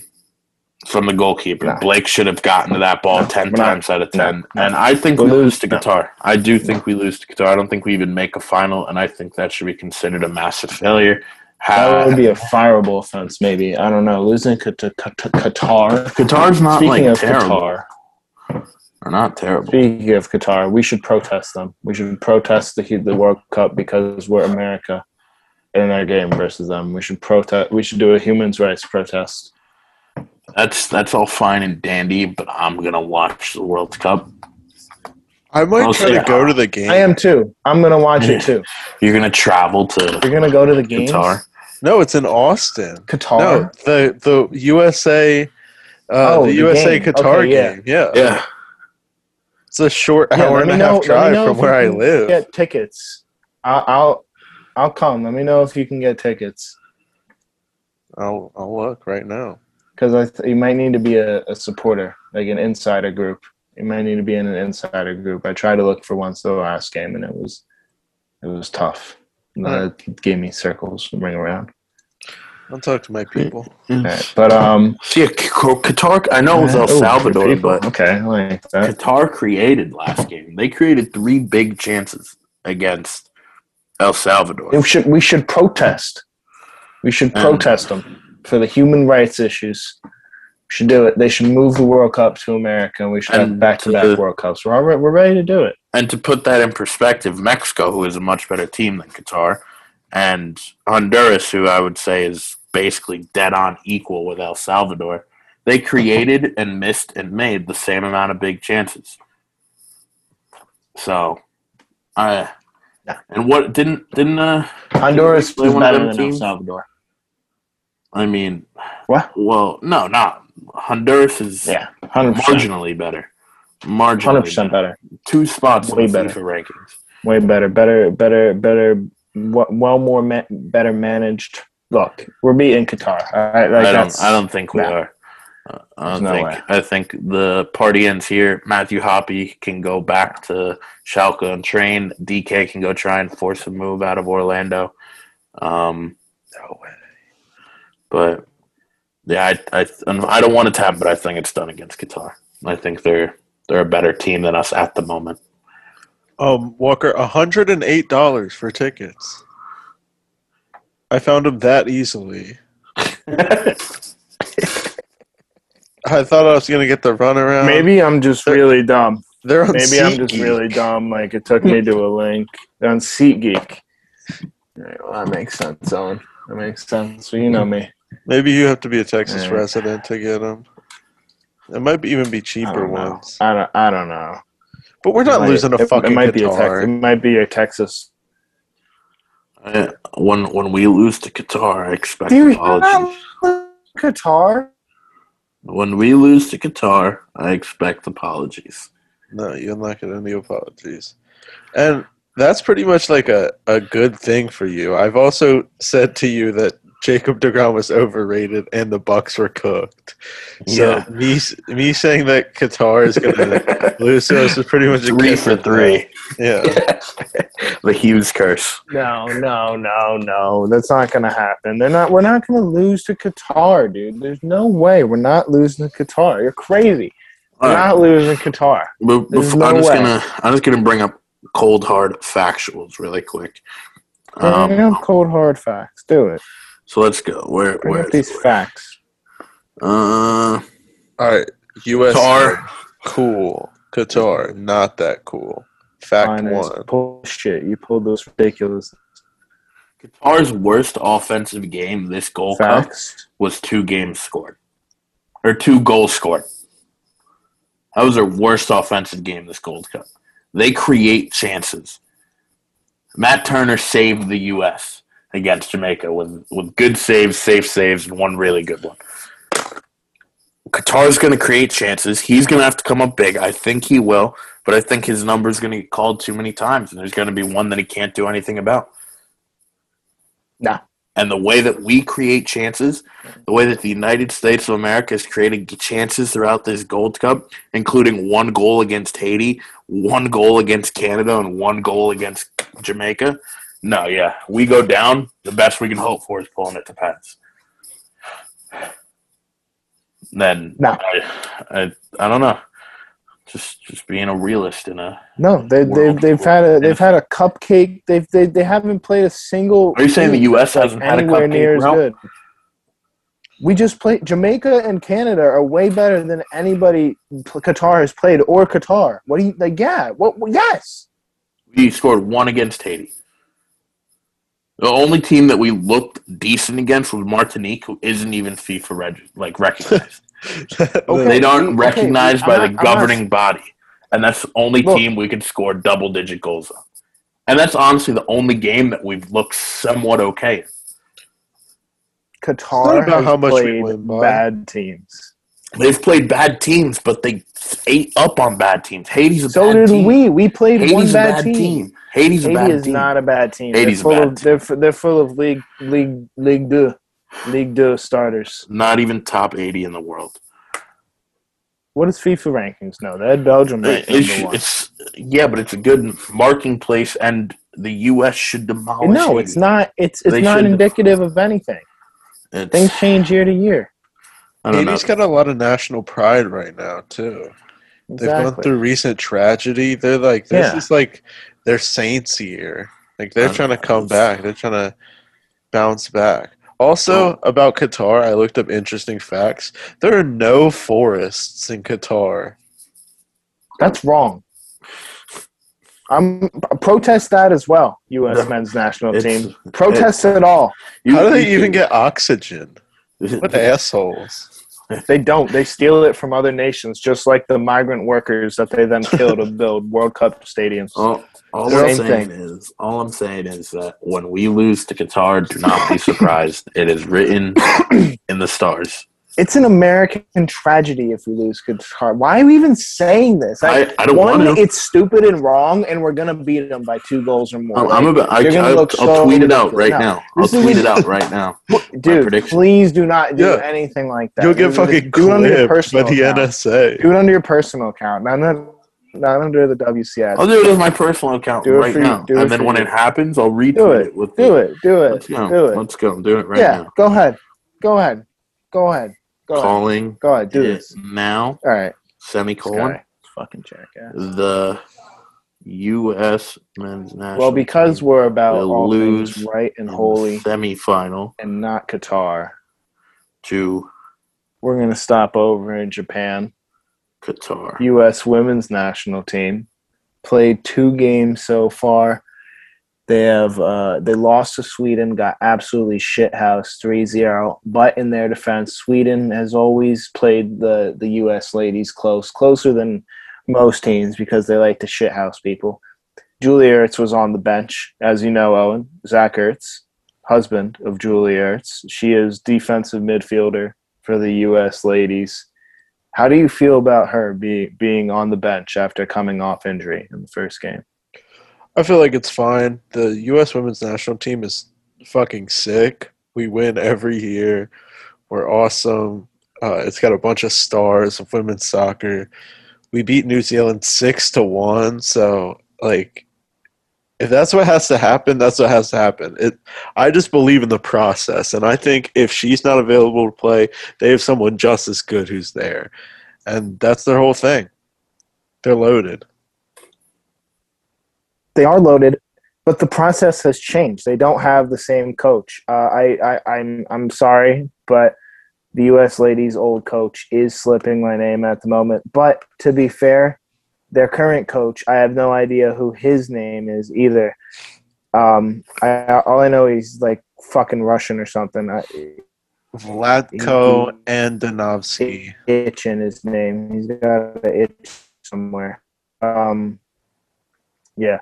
from the goalkeeper. No. Blake should have gotten to that ball No, ten times out of ten, no. and I think We'll lose to no. Qatar. I do think we lose to Qatar. I don't think we even make a final, and I think that should be considered a massive failure. That would be a fireable offense, maybe. I don't know. Losing to to- to Qatar. Qatar's not Speaking like of terrible. Qatar, They're not terrible. speaking of Qatar, we should protest them. We should protest the the World Cup because we're America in our game versus them. We should protest. We should do a human rights protest. That's that's all fine and dandy, but I'm gonna watch the World Cup. I might I'll try to go to the game. I am too. I'm gonna watch it too. You're gonna travel to You're gonna go to the games. Qatar. No, it's in Austin. Qatar. No, the the USA, uh, Oh, the the USA game. Qatar Okay, yeah. game. Yeah, Yeah, it's a short Yeah, hour and a know- half drive from where I live. Get tickets. I'll, I'll I'll come. Let me know if you can get tickets I'll I'll look right now. because I th- you might need to be a, a supporter, like an insider group. You might need to be in an insider group. I tried to look for once the last game, and it was it was tough. And then It gave me circles to bring around. I'll talk to my people. Alright, But um, See, Qatar. I know it was El oh, Salvador, people. but okay, like that. Qatar created last game. They created three big chances against El Salvador. We should we should protest. We should Um, protest them for the human rights issues. We should do it. They should move the World Cup to America, and we should have back to to back World Cups. We're all right, we're ready to do it. And to put that in perspective, Mexico, who is a much better team than Qatar, and Honduras, who I would say is basically dead on equal with El Salvador, they created and missed and made the same amount of big chances. So, I and what didn't didn't uh Honduras play is one of them than teams? El Salvador. I mean, What? well, no, not Honduras is Yeah, hundred percent, marginally better. Marginally hundred percent better. Two spots Way in better. FIFA rankings. Way better, better, better, better. Well, more ma- better managed. Look, we're beating Qatar. Right, like I don't. I don't think we nah. are. Uh, I don't no think. way. I think the party ends here. Matthew Hoppe can go back to Schalke and train. DK can go try and force a move out of Orlando. Um, No way. but yeah, I, I I don't want it to happen, but I think it's done against Qatar. I think they're they're a better team than us at the moment. Um, Walker, hundred and eight dollars for tickets. I found them that easily. I thought I was gonna get the runaround. Maybe I'm just really dumb. they're on Maybe I'm just SeatGeek. really dumb. Like it took me to a link. They're on SeatGeek. All right, well, that makes sense, Owen. That makes sense. So you know me. Maybe you have to be a Texas Yeah. resident to get them. It might even be cheaper don't ones. I don't. I don't know. But we're not might- losing a it, fucking It might be a guitar. Tex- It might be a Texas. I, when when we lose to Qatar, I expect Dude, apologies. Qatar. When we lose to Qatar, I expect apologies. No, you're not getting any apologies. And that's pretty much like a, a good thing for you. I've also said to you that Jacob DeGrom was overrated and the Bucks were cooked. So Yeah. me me saying that Qatar is going to lose to us is pretty much a Three kiss for three. Yeah. the Hughes curse. No, no, no, no. That's not gonna happen. They're not. We're not gonna lose to Qatar, dude. There's no way. We're not losing to Qatar. You're crazy. We're All right. not losing Qatar. But There's before, no I'm just way. gonna I'm just gonna bring up cold hard factuals really quick. Bring Um, up cold hard facts. Do it. So let's go. Where Bring where up these facts. Uh, All right. US Qatar. cool. Qatar not that cool. Fact one. bullshit. You pulled those ridiculous Qatar's worst offensive game this Gold Cup was two games scored, or two goals scored. That was their worst offensive game this Gold Cup. They create chances. Matt Turner saved the U.S. against Jamaica with with good saves, safe saves, and one really good one. Qatar's going to create chances. He's going to have to come up big. I think he will, but I think his number's going to get called too many times, and there's going to be one that he can't do anything about. Nah. And the way that we create chances, the way that the United States of America has created chances throughout this Gold Cup, including one goal against Haiti, one goal against Canada, and one goal against Jamaica. No, yeah, we go down. The best we can hope for is pulling it to pens. Then No. I, I, I don't know. Just, just being a realist in a. No, they, World they've they've had a they've had a cupcake. They've they, they haven't played a single. Are you saying the U.S. hasn't had a cupcake near as good? We just played Jamaica and Canada are way better than anybody Qatar has played or Qatar. What do you like? Yeah, what- Yes, We scored one against Haiti. The only team that we looked decent against was Martinique, who isn't even FIFA reg- like recognized. Okay, they aren't we- okay, recognized I'm by not- the not- governing body, and that's the only Look. team we could score double-digit goals on. And that's honestly the only game that we've looked somewhat okay. in. Qatar not about has how much we played win bad teams. They've played bad teams, but they ate up on bad teams. Haiti's a So bad did team. we. We played Haiti's one bad, bad team. team. Haiti's a bad is team. not a bad team. Haiti's a they're full bad of they're they're full of league league league deux league deux starters. not even top 80 in the world. What does FIFA rankings know? They had Belgium ranked It's, number one. it's yeah, but it's a good marking place, and the U.S. should demolish. No, Haiti. it's not. It's it's They not indicative of anything. Things change year to year. I don't know. Haiti's got a lot of national pride right now too. Exactly. They've gone through recent tragedy. They're like this Yeah. is like their saints year. Like they're I trying to come back. They're trying to bounce back. Also about Qatar, I looked up interesting facts. There are no forests in Qatar. That's wrong. I'm protest that as well. U.S. No, men's national it's- team protest it all. How do they even get oxygen? What assholes. They don't. They steal it from other nations, just like the migrant workers that they then kill to build World Cup stadiums. All, all Same I'm saying thing. is, all I'm saying is that when we lose to Qatar, do not be surprised. it is written in the stars. It's an American tragedy if we lose Qatar. Why are we even saying this? I, I don't One, want to. it's stupid and wrong, and we're gonna beat them by two goals or more. I'm, I'm about. I, You're gonna I, look I'll so tweet it out right No, now. I'll tweet it out right now. Dude, please do not do Yeah. anything like that. You'll get Do it- fucking do it under your clipped by personal the account. NSA. Do it under your personal account, not under, not under the WCS. I'll do it with my personal account Do it right for now, do it and then when you. it happens, I'll retweet Do it. it. with Do the- it. Do it. Let's go. Do it. Let's go. Do it right yeah. now. Go ahead. Go ahead. Go ahead. Go ahead. Calling Go ahead. Do it this. now. All right. Semicolon. Fucking jackass. The U.S. men's national. Well, because we're about all lose things right and holy semifinal and not Qatar. to we're gonna stop over in Japan. Qatar. U.S. women's national team played two games so far. They have uh, they lost to Sweden, got absolutely shithoused 3-0. But in their defense, Sweden has always played the the U.S. ladies close, closer than most teams because they like to shithouse people. Julie Ertz was on the bench, as you know, Owen. Zach Ertz, husband of Julie Ertz. She is defensive midfielder for the U.S. ladies. How do you feel about her be, being on the bench after coming off injury in the first game? I feel like it's fine. The U.S. women's national team is fucking sick. We win every year. We're awesome. Uh, it's got a bunch of stars of women's soccer. We beat New Zealand six to one. So, like, if that's what has to happen, that's what has to happen. It. I just believe in the process, and I think if she's not available to play, they have someone just as good who's there, and that's their whole thing. They're loaded they are loaded, but the process has changed. They don't have the same coach. Uh, I, I I'm I'm sorry, but the U.S. ladies' old coach is slipping my name at the moment. But to be fair, their current coach, I have no idea who his name is either. Um, I all I know he's like fucking Russian or something. I, Vlatko Andonovski. Itch in his name. He's got an itch somewhere. Um, yeah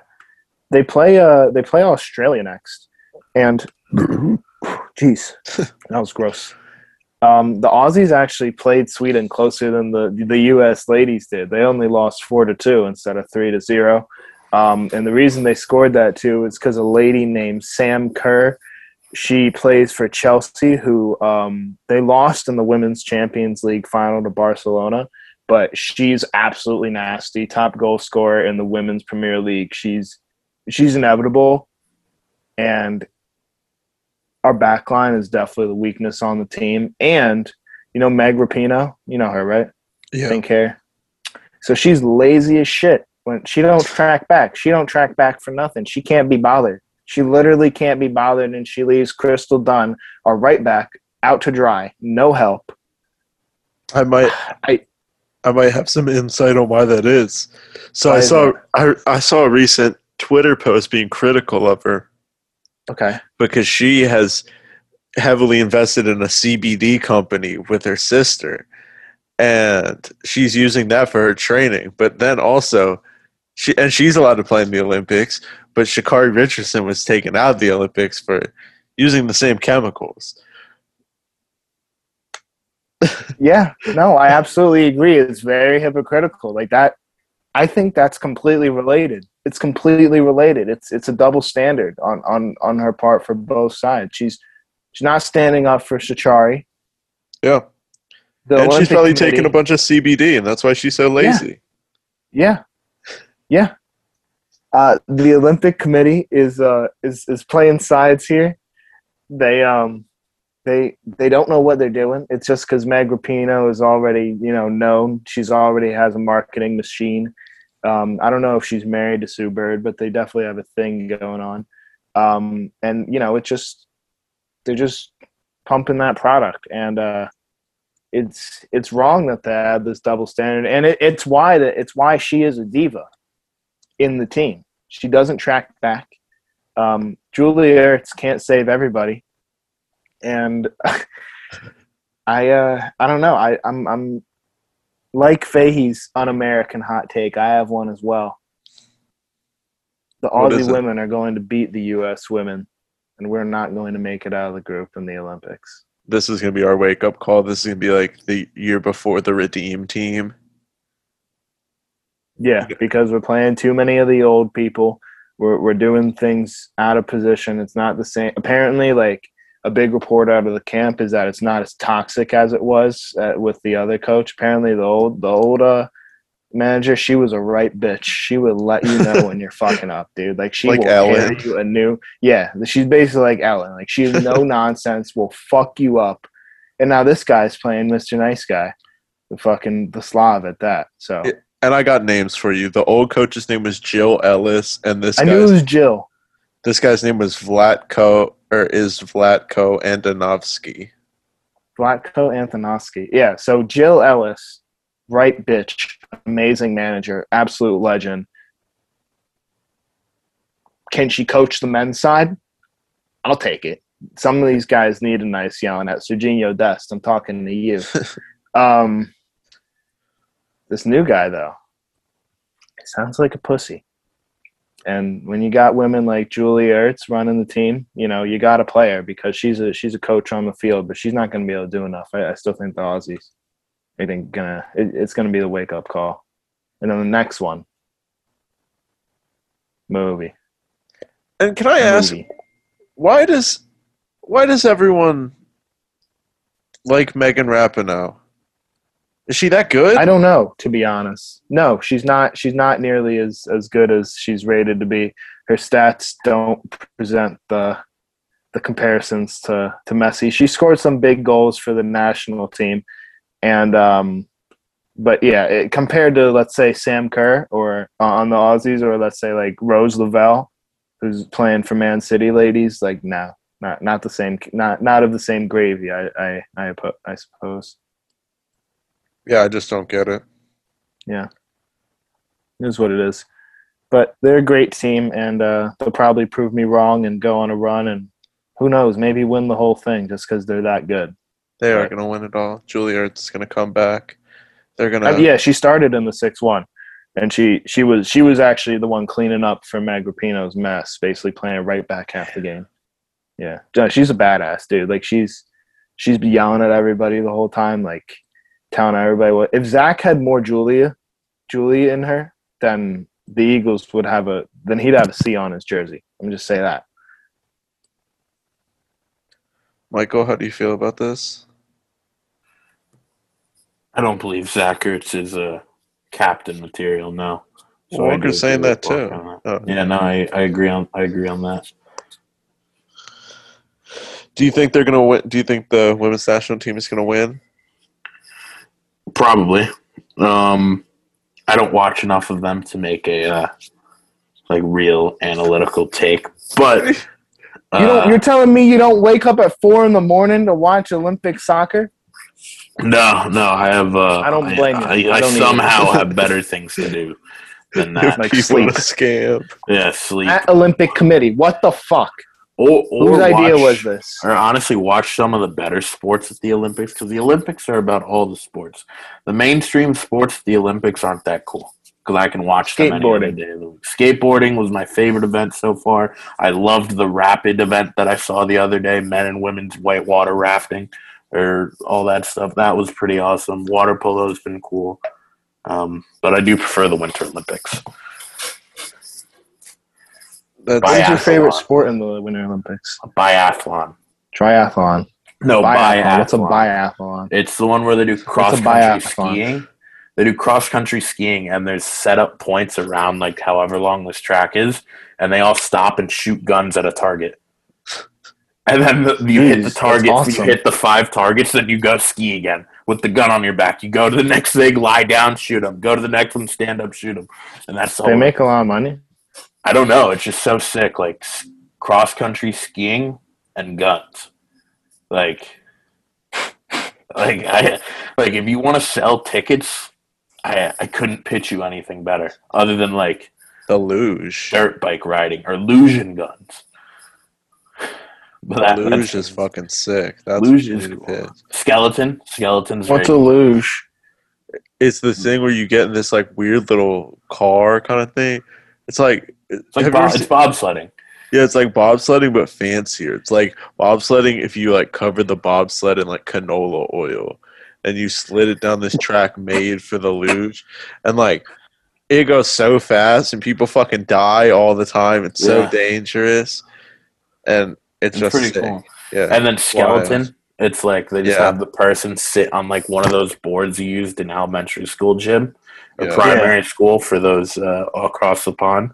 they play uh they play Australia next, and jeez, that was gross. Um, the Aussies actually played Sweden closer than the the U.S. ladies did. They only lost four to two instead of three to zero. Um, and the reason they scored that too is because a lady named Sam Kerr, she plays for Chelsea, who um, they lost in the Women's Champions League final to Barcelona. But she's absolutely nasty, top goal scorer in the Women's Premier League. She's she's inevitable, and our back line is definitely the weakness on the team. And you know Meg Rapinoe, you know her, right? Yeah. Pink hair. So she's lazy as shit. When she don't track back, she don't track back for nothing. She can't be bothered. She literally can't be bothered, and she leaves Crystal Dunn, our right back, out to dry. No help. I might. I I might have some insight on why that is. So I saw I, I saw a recent Twitter post being critical of her. Okay. Because she has heavily invested in a CBD company with her sister. And she's using that for her training. But then also, she and she's allowed to play in the Olympics, but Sha'Carri Richardson was taken out of the Olympics for using the same chemicals. yeah, no, I absolutely agree. It's very hypocritical. Like that, I think that's completely related it's completely related. It's it's a double standard on on on her part for both sides. She's she's not standing up for Sha'Carri. Yeah. The and Olympic she's probably taking a bunch of CBD, and that's why she's so lazy. Yeah. Yeah. yeah. Uh, the Olympic Committee is uh, is is playing sides here. They um they they don't know what they're doing. It's just because Meg is already you know known. She's already has a marketing machine. Um, I don't know if she's married to Sue Bird, but they definitely have a thing going on. Um, and you know, it's just they're just pumping that product, and uh, it's it's wrong that they have this double standard, and it, it's why that it's why she is a diva in the team. She doesn't track back. Um, Julie Ertz can't save everybody, and I uh, I don't know. I I'm I'm like Fahey's un-American hot take, I have one as well. The Aussie women are going to beat the U.S. women, and we're not going to make it out of the group in the Olympics. This is going to be our wake-up call. This is going to be like the year before the Redeem team. Yeah, because we're playing too many of the old people. We're we're doing things out of position. It's not the same. Apparently, like a big report out of the camp is that it's not as toxic as it was uh, with the other coach. Apparently, the old the old uh, manager, she was a right bitch. She would let you know when you're fucking up, dude. Like she like will Ellen. you a new yeah. She's basically like Ellen. Like she's no nonsense. Will fuck you up. And now this guy's playing Mr. Nice Guy, the fucking the Slav at that. So. and I got names for you. The old coach's name was Jill Ellis, and this I knew it was Jill. This guy's name was Vlatko or is Vlatko Andonovski. Vlatko Antonovsky. Yeah, so Jill Ellis, right bitch, amazing manager, absolute legend. Can she coach the men's side? I'll take it. Some of these guys need a nice yelling at. Sergiño Dest, I'm talking to you. um, this new guy, though, sounds like a pussy. And when you got women like Julie Ertz running the team, you know you got to play her because she's a she's a coach on the field, but she's not going to be able to do enough. I, I still think the Aussies, I think gonna it, it's going to be the wake up call. And then the next one, movie. And can I ask, Movie. why does why does everyone like Megan Rapinoe? Is she that good? I don't know, to be honest. No, she's not. She's not nearly as as good as she's rated to be. Her stats don't present the the comparisons to to Messi. She scored some big goals for the national team, and um, but yeah, it, compared to let's say Sam Kerr or uh, on the Aussies, or let's say like Rose Lavelle, who's playing for Man City, ladies, like no, not not the same, not not of the same gravy. I I I, I suppose. Yeah, I just don't get it. Yeah. It is what it is. But they're a great team, and uh, they'll probably prove me wrong and go on a run, and who knows, maybe win the whole thing just because they're that good. They are Right. going to win it all. Julie Ertz is going to come back. They're going Uh, to. yeah, she started in the six one, and she she was she was actually the one cleaning up for Meg Rapinoe's mess, basically playing right back half the game. Yeah, she's a badass dude. Like she's she's yelling at everybody the whole time, like telling everybody what. If Zach had more Julia, Julia in her, then the Eagles would have a then he'd have a C on his jersey. Let me just say that. Michael, how do you feel about this? I don't believe Zach Ertz is a captain material. No. I do Walker's saying that too. Walker on Oh. Yeah, no, I, I agree on I agree on that. Do you think they're going to win? Do you think the women's national team is going to win? Probably. Um, I don't watch enough of them to make a uh, like real analytical take, but You don't. uh, You're telling me you don't wake up at four in the morning to watch Olympic soccer? no, no, I have. Uh, I don't blame you. I, I I somehow either. have better things to do than that. Like sleep. scam. yeah, sleep. At Olympic Committee, what the fuck? Or, or Whose idea watch- was this? or honestly watch some of the better sports at the Olympics because the Olympics are about all the sports. The mainstream sports at the Olympics aren't that cool because I can watch them any Skateboarding. day of the week. Skateboarding was my favorite event so far. I loved the rapid event that I saw the other day, men and women's whitewater rafting or all that stuff. That was pretty awesome. Water polo has been cool. Um, but I do prefer the Winter Olympics. That's, What's your favorite sport in the Winter Olympics? Biathlon. Triathlon. No, biathlon. What's a biathlon. biathlon? It's the one where they do cross country skiing. They do cross country skiing, and there's set up points around like however long this track is, and they all stop and shoot guns at a target. And then the, you hit the targets. You hit the five targets, then you go ski again with the gun on your back. You go to the next thing, lie down, shoot them. Go to the next one, stand up, shoot them, and that's all. They make a lot of money. I don't know. It's just so sick. Like cross country skiing and guns. Like, like I like if you want to sell tickets, I I couldn't pitch you anything better other than like the luge. dirt bike riding or illusion guns. But that, luge that's- is fucking sick. That's Luge what is you need to cool. pitch. skeleton. Skeleton's What's a luge? It's the thing where you get in this like weird little car kind of thing. It's like, it's like have you ever bob, it's bobsledding. yeah, it's like bobsledding but fancier. It's like bobsledding if you like covered the bobsled in like canola oil and you slid it down this track made for the luge, and like it goes so fast and people fucking die all the time. It's so dangerous, and it's, It's just pretty sick. cool. Yeah, And then skeleton, it's like they just Yeah. have the person sit on like one of those boards you used in elementary school gym or Yeah. primary school for those uh, across the pond,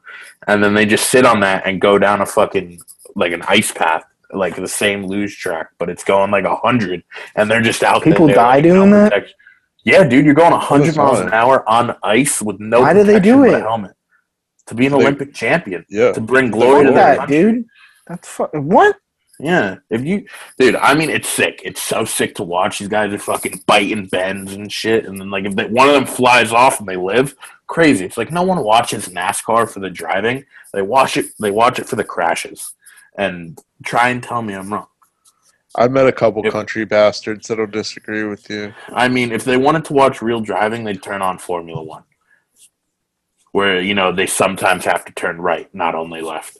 and then they just sit on that and go down a fucking like an ice path, like the same luge track, but it's going like a hundred, and they're just out. People there, die like, doing no that? protection. Yeah, dude, you're going a hundred miles an hour on ice with no. Why do they do protection but a it? Helmet to be an They- Olympic champion yeah. to bring glory to that, country. dude. That's fu- what? Yeah, if you, dude, I mean, it's sick. It's so sick to watch. These guys are fucking biting bends and shit, and then like if they, one of them flies off and they live, crazy. It's like no one watches NASCAR for the driving. They watch it. They watch it for the crashes. And try and tell me I'm wrong. I met a couple Yep. country bastards that'll disagree with you. I mean, if they wanted to watch real driving, they'd turn on Formula One, where you know they sometimes have to turn right, not only left.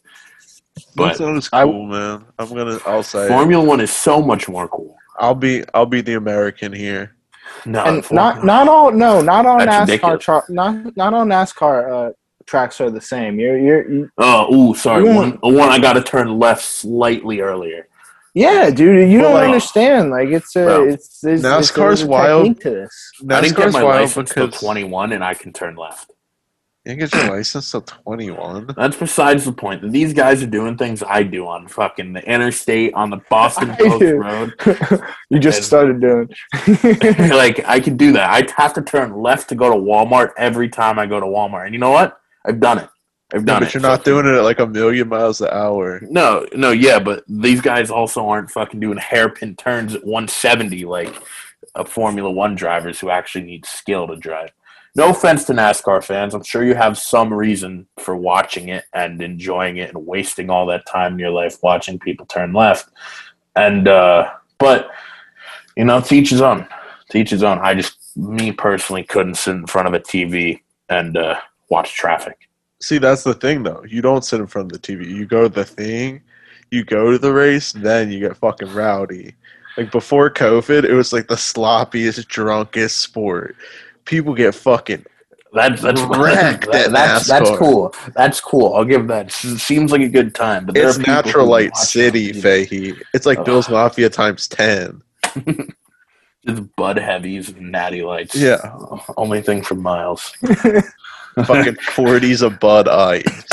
That's But not as I, man. I'm gonna. I'll say. it. Formula One is so much more cool. I'll be. I'll be the American here. No, and not not all no not all That's NASCAR ridiculous. tra- not not all NASCAR uh, tracks are the same. You're you're you, Oh, ooh, sorry. You One, one I got to turn left slightly earlier. yeah, dude. You Well, don't like- understand. Like it's a Bro, it's there's, NASCAR's there's a wild. technique to this. I didn't get NASCAR's my wild license till because 21, and I can turn left. You didn't get your license till 21. That's besides the point. These guys are doing things I do on fucking the interstate on the Boston Post. Road. you just And- started doing. like I can do that. I have to turn left to go to Walmart every time I go to Walmart. And you know what? I've done it. I've done but it. you're not doing it at like a million miles an hour. No, no, yeah, but these guys also aren't fucking doing hairpin turns at 170 like a Formula One drivers who actually need skill to drive. No offense to NASCAR fans. I'm sure you have some reason for watching it and enjoying it and wasting all that time in your life watching people turn left. And uh but you know, teach his own. Teach his own. I just me personally couldn't sit in front of a TV and uh watch traffic. See, that's the thing though. You don't sit in front of the TV. You go to the thing, you go to the race, then you get fucking rowdy. Like before COVID, it was like the sloppiest, drunkest sport. People get fucking That's that's Wrecked that- at that's, that's cool. That's cool. I'll give that. S- Seems like a good time. But it's natural light city, it. Fahey. It's like. Bill's Mafia times ten. Just Bud Heavies and Natty Lights. Yeah. Only thing for Miles. Fucking forties of Bud Ice.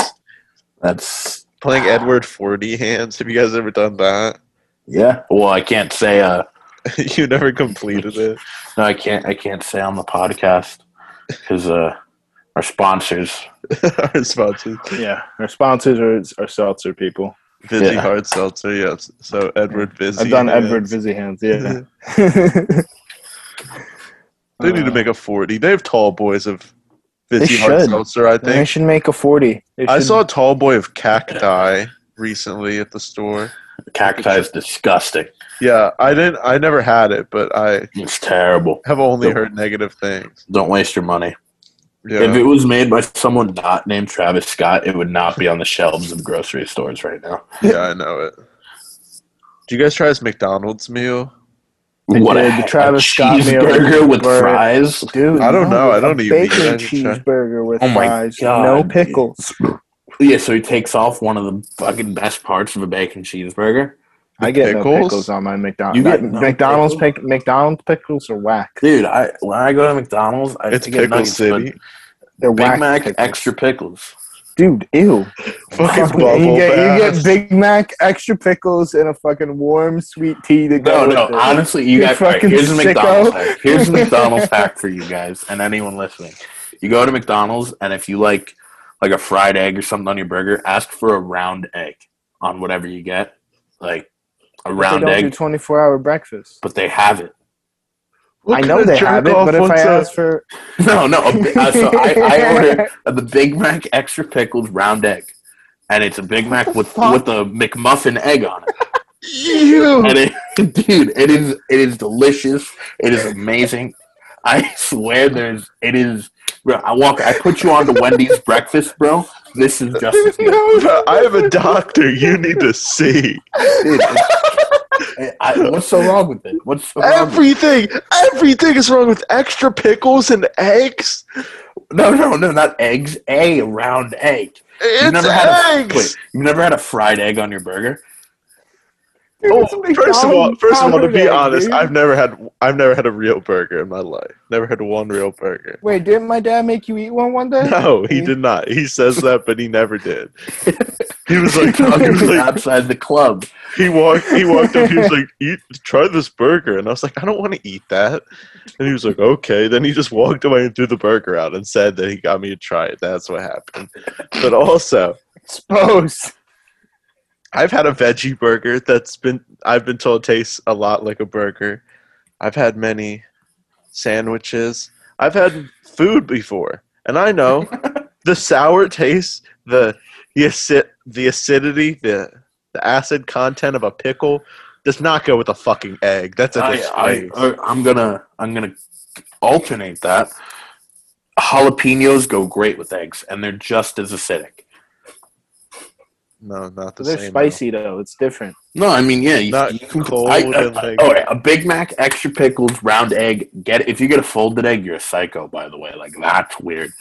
That's Playing Edward Forty hands. Have you guys ever done that? yeah. Well, I can't say. Uh, you never completed it. no, I can't. I can't say on the podcast because uh, our sponsors. Our sponsors. Yeah, our sponsors are, are seltzer people. Vizzy Yeah. Hard Seltzer, yes. So Edward Busy. I've done hands. Edward Vizzy hands. Yeah. They need to Uh, make a 40. They have tall boys of They Vizzy Hard. Seltzer, I think They should make a forty. They I saw a tall boy of cacti recently at the store. Cacti is disgusting. Yeah, I didn't. I never had it, but I It's terrible. have only Nope. heard negative things. Don't waste your money. Yeah, If it was made by someone not named Travis Scott, it would not be on the shelves of grocery stores right now. yeah, I know it. Do you guys try this McDonald's meal? I what did, a, the Travis a Scott meal cheeseburger with were- fries. Dude, I don't know. I don't even eat bacon it. I should try. cheeseburger with Oh my fries, God, no dude. Pickles. Yeah, so he takes off one of the fucking best parts of a bacon cheeseburger. I get no pickles? pickles on my McDonald's. You get no McDonald's pickles? pick, McDonald's pickles are whack. Dude, I when I go to McDonald's, I It's get Pickle nuggets, City. They're Big whack Mac pickles. extra pickles. Dude, ew. Fucking Fucking- bubble you, get, you get Big Mac extra pickles and a fucking warm sweet tea to go No, with no. it. Honestly, you You guys. all right, fucking here's a. McDonald's hack. Here's a McDonald's hack for you guys and anyone listening. You go to McDonald's, and if you like like a fried egg or something on your burger, ask for a round egg on whatever you get, like a But round they don't do egg. 24 hour breakfast. But they have it. Look I know they have it, but if I wants ask for No, no. A, uh, so I, I ordered the Big Mac extra pickled round egg, and it's a Big Mac with fuck? with a McMuffin egg on it. Ew. And it, dude, it is it is delicious. It is amazing. I swear, there's it is. Bro, I walk. I put you on to Wendy's breakfast, bro. This is just. No, I have a doctor. You need to see Dude, I, what's so wrong with it? What's so wrong with it? everything. Everything is wrong with extra pickles and eggs. No, no, no, not eggs. A round egg. It's You've never had a eggs. wait. You've never had a fried egg on your burger. Oh, first of all, first of all, to be egg, honest, dude. I've never had I've never had a real burger in my life. Never had one real burger. Wait, didn't my dad make you eat one one day? No, he did not. He says that, but he never did. He was like, he Talking was like, outside the club. he walked, he walked up. He was like, "Eat, try this burger," and I was like, "I don't want to eat that." And he was like, "Okay." Then he just walked away and threw the burger out and said that he got me to try it. That's what happened. But also, Exposed. I've had a veggie burger that's been I've been told tastes a lot like a burger. I've had many sandwiches. I've had food before, and I know the sour taste, the the acid, the acidity, the the acid content of a pickle does not go with a fucking egg. That's a I. I, I, I'm gonna I'm gonna alternate that. Jalapenos go great with eggs, and they're just as acidic. No, not the same. They're spicy though. It's different. No, I mean, yeah, you, Not you can cold I, and, I- like- oh, yeah, a Big Mac, extra pickles, round egg. Get if you get a folded egg, you're a psycho. By the way, like that's weird.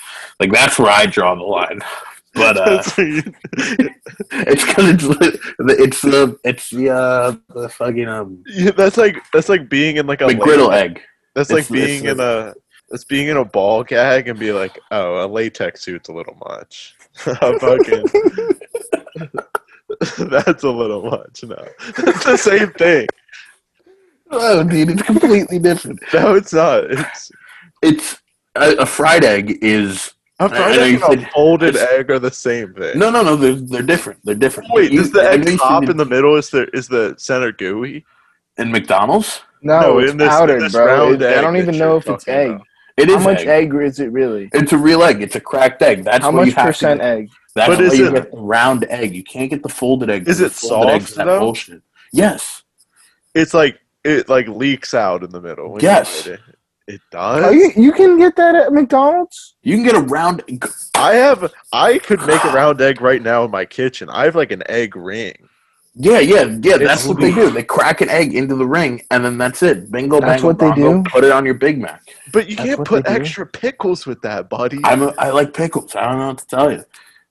Like that's where I draw the line. But uh, it's because it's the- it's the it's the uh, the fucking um Yeah, that's like that's like being in like a the griddle egg. That's like It's- it's- being in a it's being in a ball gag and be like, oh, a latex suit's a little much. A fucking that's a little much. No, it's the same thing. Oh, dude, it's completely different. No, it's not. It's It's a, a fried egg is a I fried egg and a folded egg are the same thing. no, no, no. They're they're different. They're different. Wait, You- is the I egg know you top said in the middle? Is the is the center gooey? in McDonald's? No, No, it's in this- in powdered, this bro. round It- I egg don't that even you're know if it's talking egg. about. It is How much egg. egg is it really? It's a real egg. It's a cracked egg. That's How what you much have percent to egg? That's But why is you it- get the round egg. You can't get the folded egg. Is it folded egg's soft, that though? bullshit. Yes. It's like it like leaks out in the middle. Yes. It, it does. You, you can get that at McDonald's. You can get a round. I have. I could make a round egg right now in my kitchen. I have like an egg ring. Yeah, yeah, yeah. That's what they do. They crack an egg into the ring, and then that's it. Bingo, That's bango, what they bongo, do? Put it on your Big Mac. But you That's can't put they do? extra pickles with that, buddy. I'm a, I like pickles. I don't know what to tell you.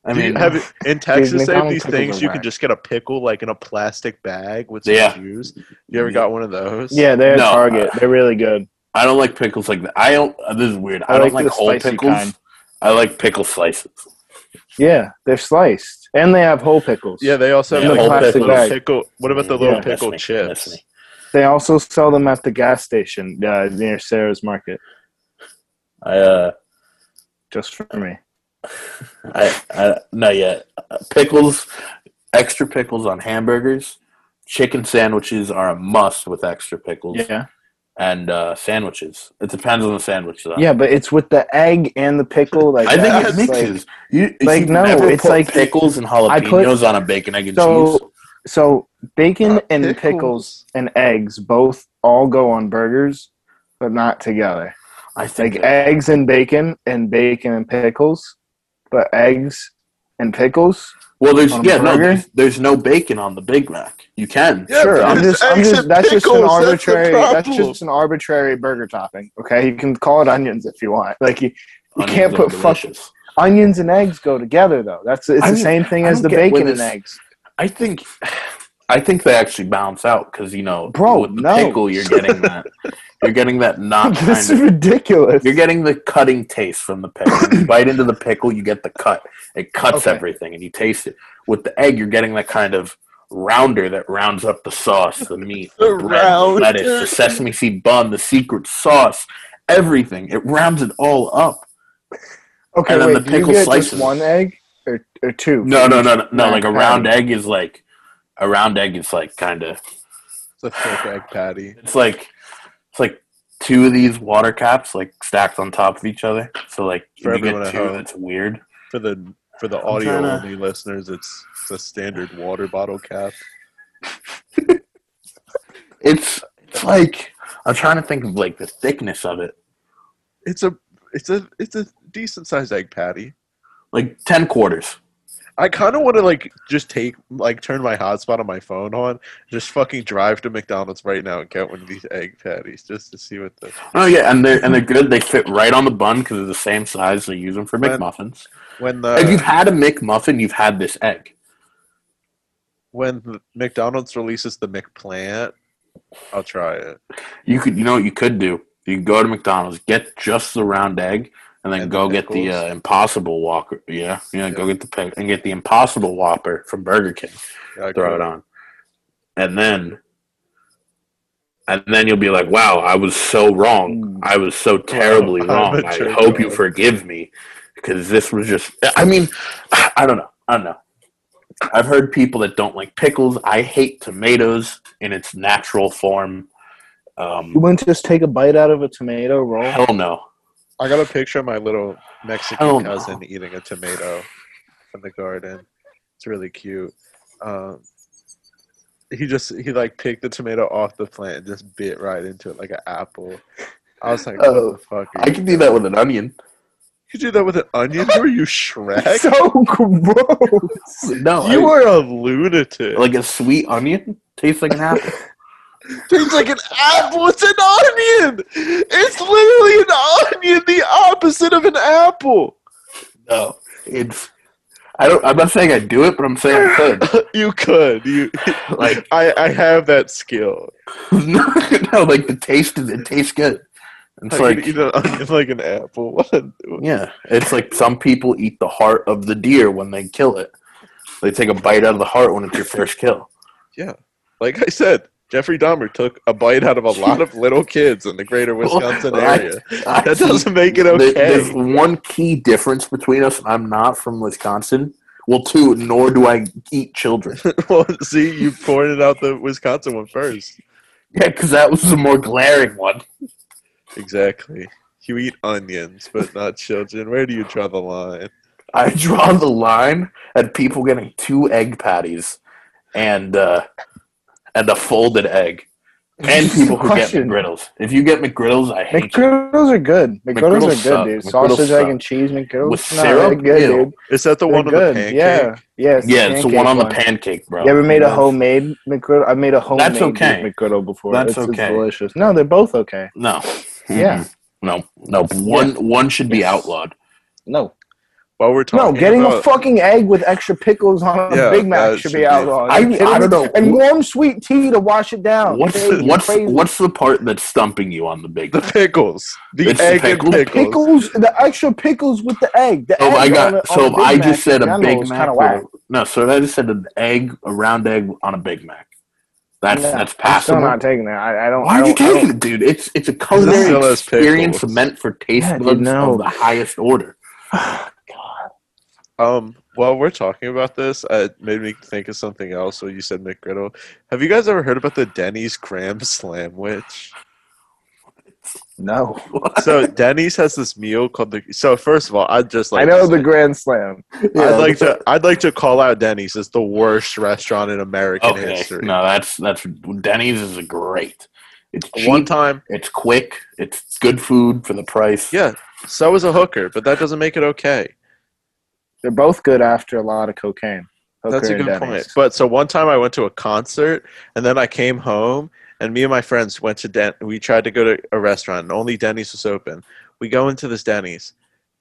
I mean, have it- in Texas they have these things you can just get a pickle like in a plastic bag with some Yeah. juice. You ever got one of those? Yeah, they're No, Target. uh, They're really good. I don't like pickles like that. I don't. uh, This is weird. I, I don't like like whole pickles. kind. I like pickle slices. Yeah, they're sliced, and they have whole pickles. Yeah, they also Yeah, have whole like plastic little bag. pickle. What about the Yeah. little Miss pickle me, chips? They also sell them at the gas station uh, near Sarah's Market. I uh, Just for me. I, I not yet. Uh, Pickles, extra pickles on hamburgers. Chicken sandwiches are a must with extra pickles. Yeah. And uh, sandwiches. It depends on the sandwich. Though. Yeah, but it's with the egg and the pickle. Like I think it It's mixes. you, like, you've no, it's put like- pickles and I put- jalapenos on a bacon egg and cheese. so so bacon Not and pickles. pickles and eggs both all go on burgers, but not together. I think Like eggs and bacon and bacon and pickles, but eggs and pickles. well, there's on a yeah, no, there's, there's no bacon on the Big Mac. You can. Yeah, sure, I'm just, I'm just and that's just an pickles, that's arbitrary. That's just an arbitrary burger topping. Okay, you can call it onions if you want. Like you, you Onions can't are put fuck, onions and eggs go together though. That's it's I the mean, same thing as the bacon and eggs. I think, I think they actually balance out because you know, Bro, with the no. pickle, you're getting that, you're getting that not kind this of is ridiculous. You're getting the cutting taste from the pickle. You bite into the pickle, you get the cut. It cuts Okay. everything, and you taste it. With the egg, you're getting that kind of rounder that rounds up the sauce, the meat, the, The bread, the lettuce, the sesame seed bun, the secret sauce, everything. It rounds it all up. Okay, And then wait. the do you pickle get slices. just one egg or or two? No, no, no, no, no. Like a patty? round egg is like a round egg is like kind of It's a thick egg patty. it's like it's like two of these water caps like stacked on top of each other. So like For if you get two, that's weird. For the for the audio trying to- only listeners, it's it's a standard water bottle cap. It's it's like I'm trying to think of like the thickness of it. It's a it's a it's a decent sized egg patty. Like ten quarters. I kind of want to like just take like turn my hotspot on my phone on, just fucking drive to McDonald's right now and get one of these egg patties just to see what the Oh yeah, and they're and they're good. They fit right on the bun because they're the same size. They use them for When- McMuffins. when the if you've had a McMuffin, you've had this egg. when McDonald's releases the McPlant, I'll try it. You could, you know, what you could do. You could go to McDonald's, get just the round egg, and then And go the get the uh, Impossible Whopper. Yeah, yeah, go get the pick and get the Impossible Whopper from Burger King. Yeah, throw it on, and then, and then you'll be like, "Wow, I was so wrong. Mm. I was so terribly I'm wrong. I hope you forgive me because this was just. I mean, I don't know. I don't know. I've heard people that don't like pickles. I hate tomatoes in its natural form. You Um, wouldn't just take a bite out of a tomato roll? hell no. I got a picture of my little Mexican no. cousin eating a tomato in the garden. It's really cute. Um, he just he like picked the tomato off the plant and just bit right into it like an apple. I was like, what Oh, the fuck? I can do that with an onion. You do that with an onion? Who are you, Shrek? So gross. No, you I- are a lunatic. like a sweet onion tastes like an apple. Tastes like an apple. It's an onion. It's literally an onion, the opposite of an apple. No, it's. I don't. I'm not saying I do it, but I'm saying I could. You could. You Like I, I have that skill. no, like the taste is. It tastes good. It's I like eat an onion like an apple. Yeah, it's like some people eat the heart of the deer when they kill it. They take a bite out of the heart when it's your first kill. Yeah, like I said, Jeffrey Dahmer took a bite out of a lot of little kids in the greater Wisconsin Well, I- area. I That doesn't make it okay. There's one key difference between us. I'm not from Wisconsin. Well, two, nor do I eat children. well, see, you pointed out the Wisconsin one first. Yeah, because that was the more glaring one. Exactly. You eat onions, but not children. Where do you draw the line? I draw the line at people getting two egg patties and uh, and a folded egg, and people who get Question. McGriddles. If you get McGriddles, I hate you. McGriddles are good. McGriddles, McGriddles are good, suck. dude. McGriddles Sausage, suck. egg, and cheese McGriddles. With No, syrup? they're good, Ew. dude. Is that the They're one on good. the pancake? Yeah, yeah. It's Yeah, it's the one on the pancake pancake, bro. You ever made a homemade McGriddle? I made a homemade That's okay. McGriddle before. That's it's, it's okay. delicious. No, they're both okay. No. Yeah. Mm-mm. No. No. One one should be outlawed. No, While we're no. Getting about, a fucking egg with extra pickles on a Yeah, Big Mac should should be be- outlawed. I- Are you kidding I don't know. And warm sweet tea to wash it down. What's Okay, you what's what's the part that's stumping you on the big? the pickles, the It's the egg pickles? and pickles. pickles? The extra pickles with the egg. The So egg I on got a- so on if a Big I Mac just said a Big Mac. kinda or- no, so I just said an egg, a round egg on a Big Mac. That's No, that's I'm still not taking that. I, I don't. Why are you taking it, dude? It's it's a culinary experience pickles. meant for taste Yeah, buds no. of the highest order. Um, while we're talking about this, uh, it made me think of something else. So you said McGriddle. Have you guys ever heard about the Denny's Grand Slamwich? No, So Denny's has this meal called the. So first of all, I'd just like I know to the Grand Slam. I'd like to. I'd like to call out Denny's as the worst restaurant in American Okay, history. no, that's that's Denny's is a great. It's cheap. One time, It's quick. It's good food for the price. yeah. So is a hooker, but that doesn't make it okay. They're both good after a lot of cocaine. That's a good point. But so one time I went to a concert and then I came home and me and my friends went to Den. We tried to go to a restaurant and only Denny's was open. We go into this Denny's.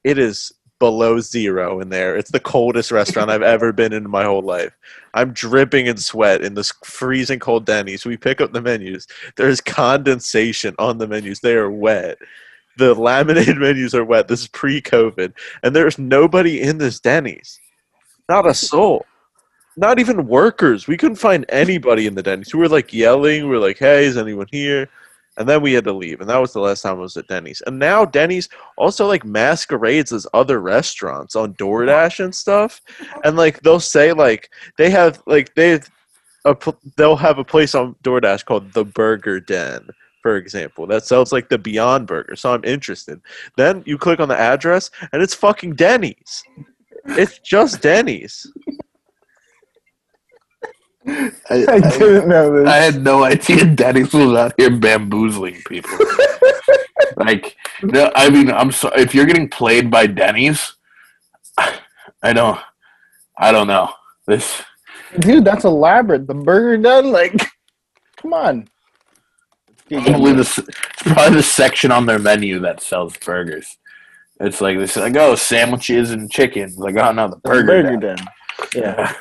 It is below zero in there. It's the coldest restaurant I've ever been in my whole life. I'm dripping in sweat in this freezing cold Denny's. We pick up the menus. There's condensation on the menus. They are wet. The laminated menus are wet. This is pre-COVID, and there's nobody in this Denny's. Not a soul not even workers. We couldn't find anybody in the Denny's. We were like yelling. We were like, "Hey, is anyone here?" And then we had to leave. And that was the last time I was at Denny's. And now Denny's also like masquerades as other restaurants on DoorDash and stuff. And like they'll say like they have like they a they'll have a place on DoorDash called the Burger Den. For example, that sells like the Beyond Burger, so I'm interested. Then you click on the address, and it's fucking Denny's. It's just Denny's. I, I I- didn't know this. I had no idea Denny's was out here bamboozling people. like, no, I mean, I'm sorry if you're getting played by Denny's. I don't, I don't know this. Dude, that's elaborate. The burger done? Like, come on. Probably the it's probably the section on their menu that sells burgers. It's like this, like oh, sandwiches and chicken. It's like oh no, the The burger. burger den. done. Yeah.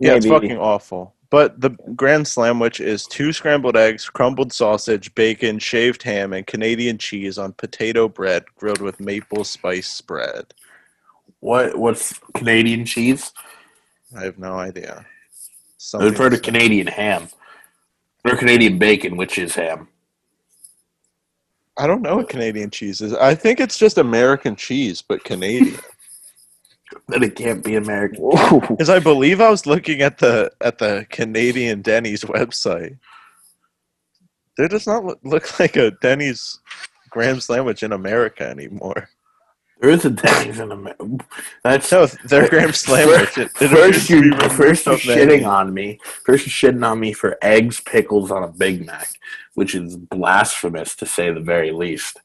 Yeah, it's fucking awful. But the Grand Slamwich is two scrambled eggs, crumbled sausage, bacon, shaved ham, and Canadian cheese on potato bread grilled with maple spice spread. What what's Canadian cheese? I have no idea. I've heard of Canadian ham or Canadian bacon, which is ham. I don't know what Canadian cheese is. I think it's just American cheese, but Canadian. that it can't be American. Ooh. Because I believe I was looking at the at the Canadian Denny's website. There does not look, look like a Denny's Graham sandwich in America anymore. There is a Denny's in America. That's No, their Graham sandwich. It, it first you removed first you're from menu. shitting on me. First you're shitting on me for eggs, pickles on a Big Mac, which is blasphemous to say the very least.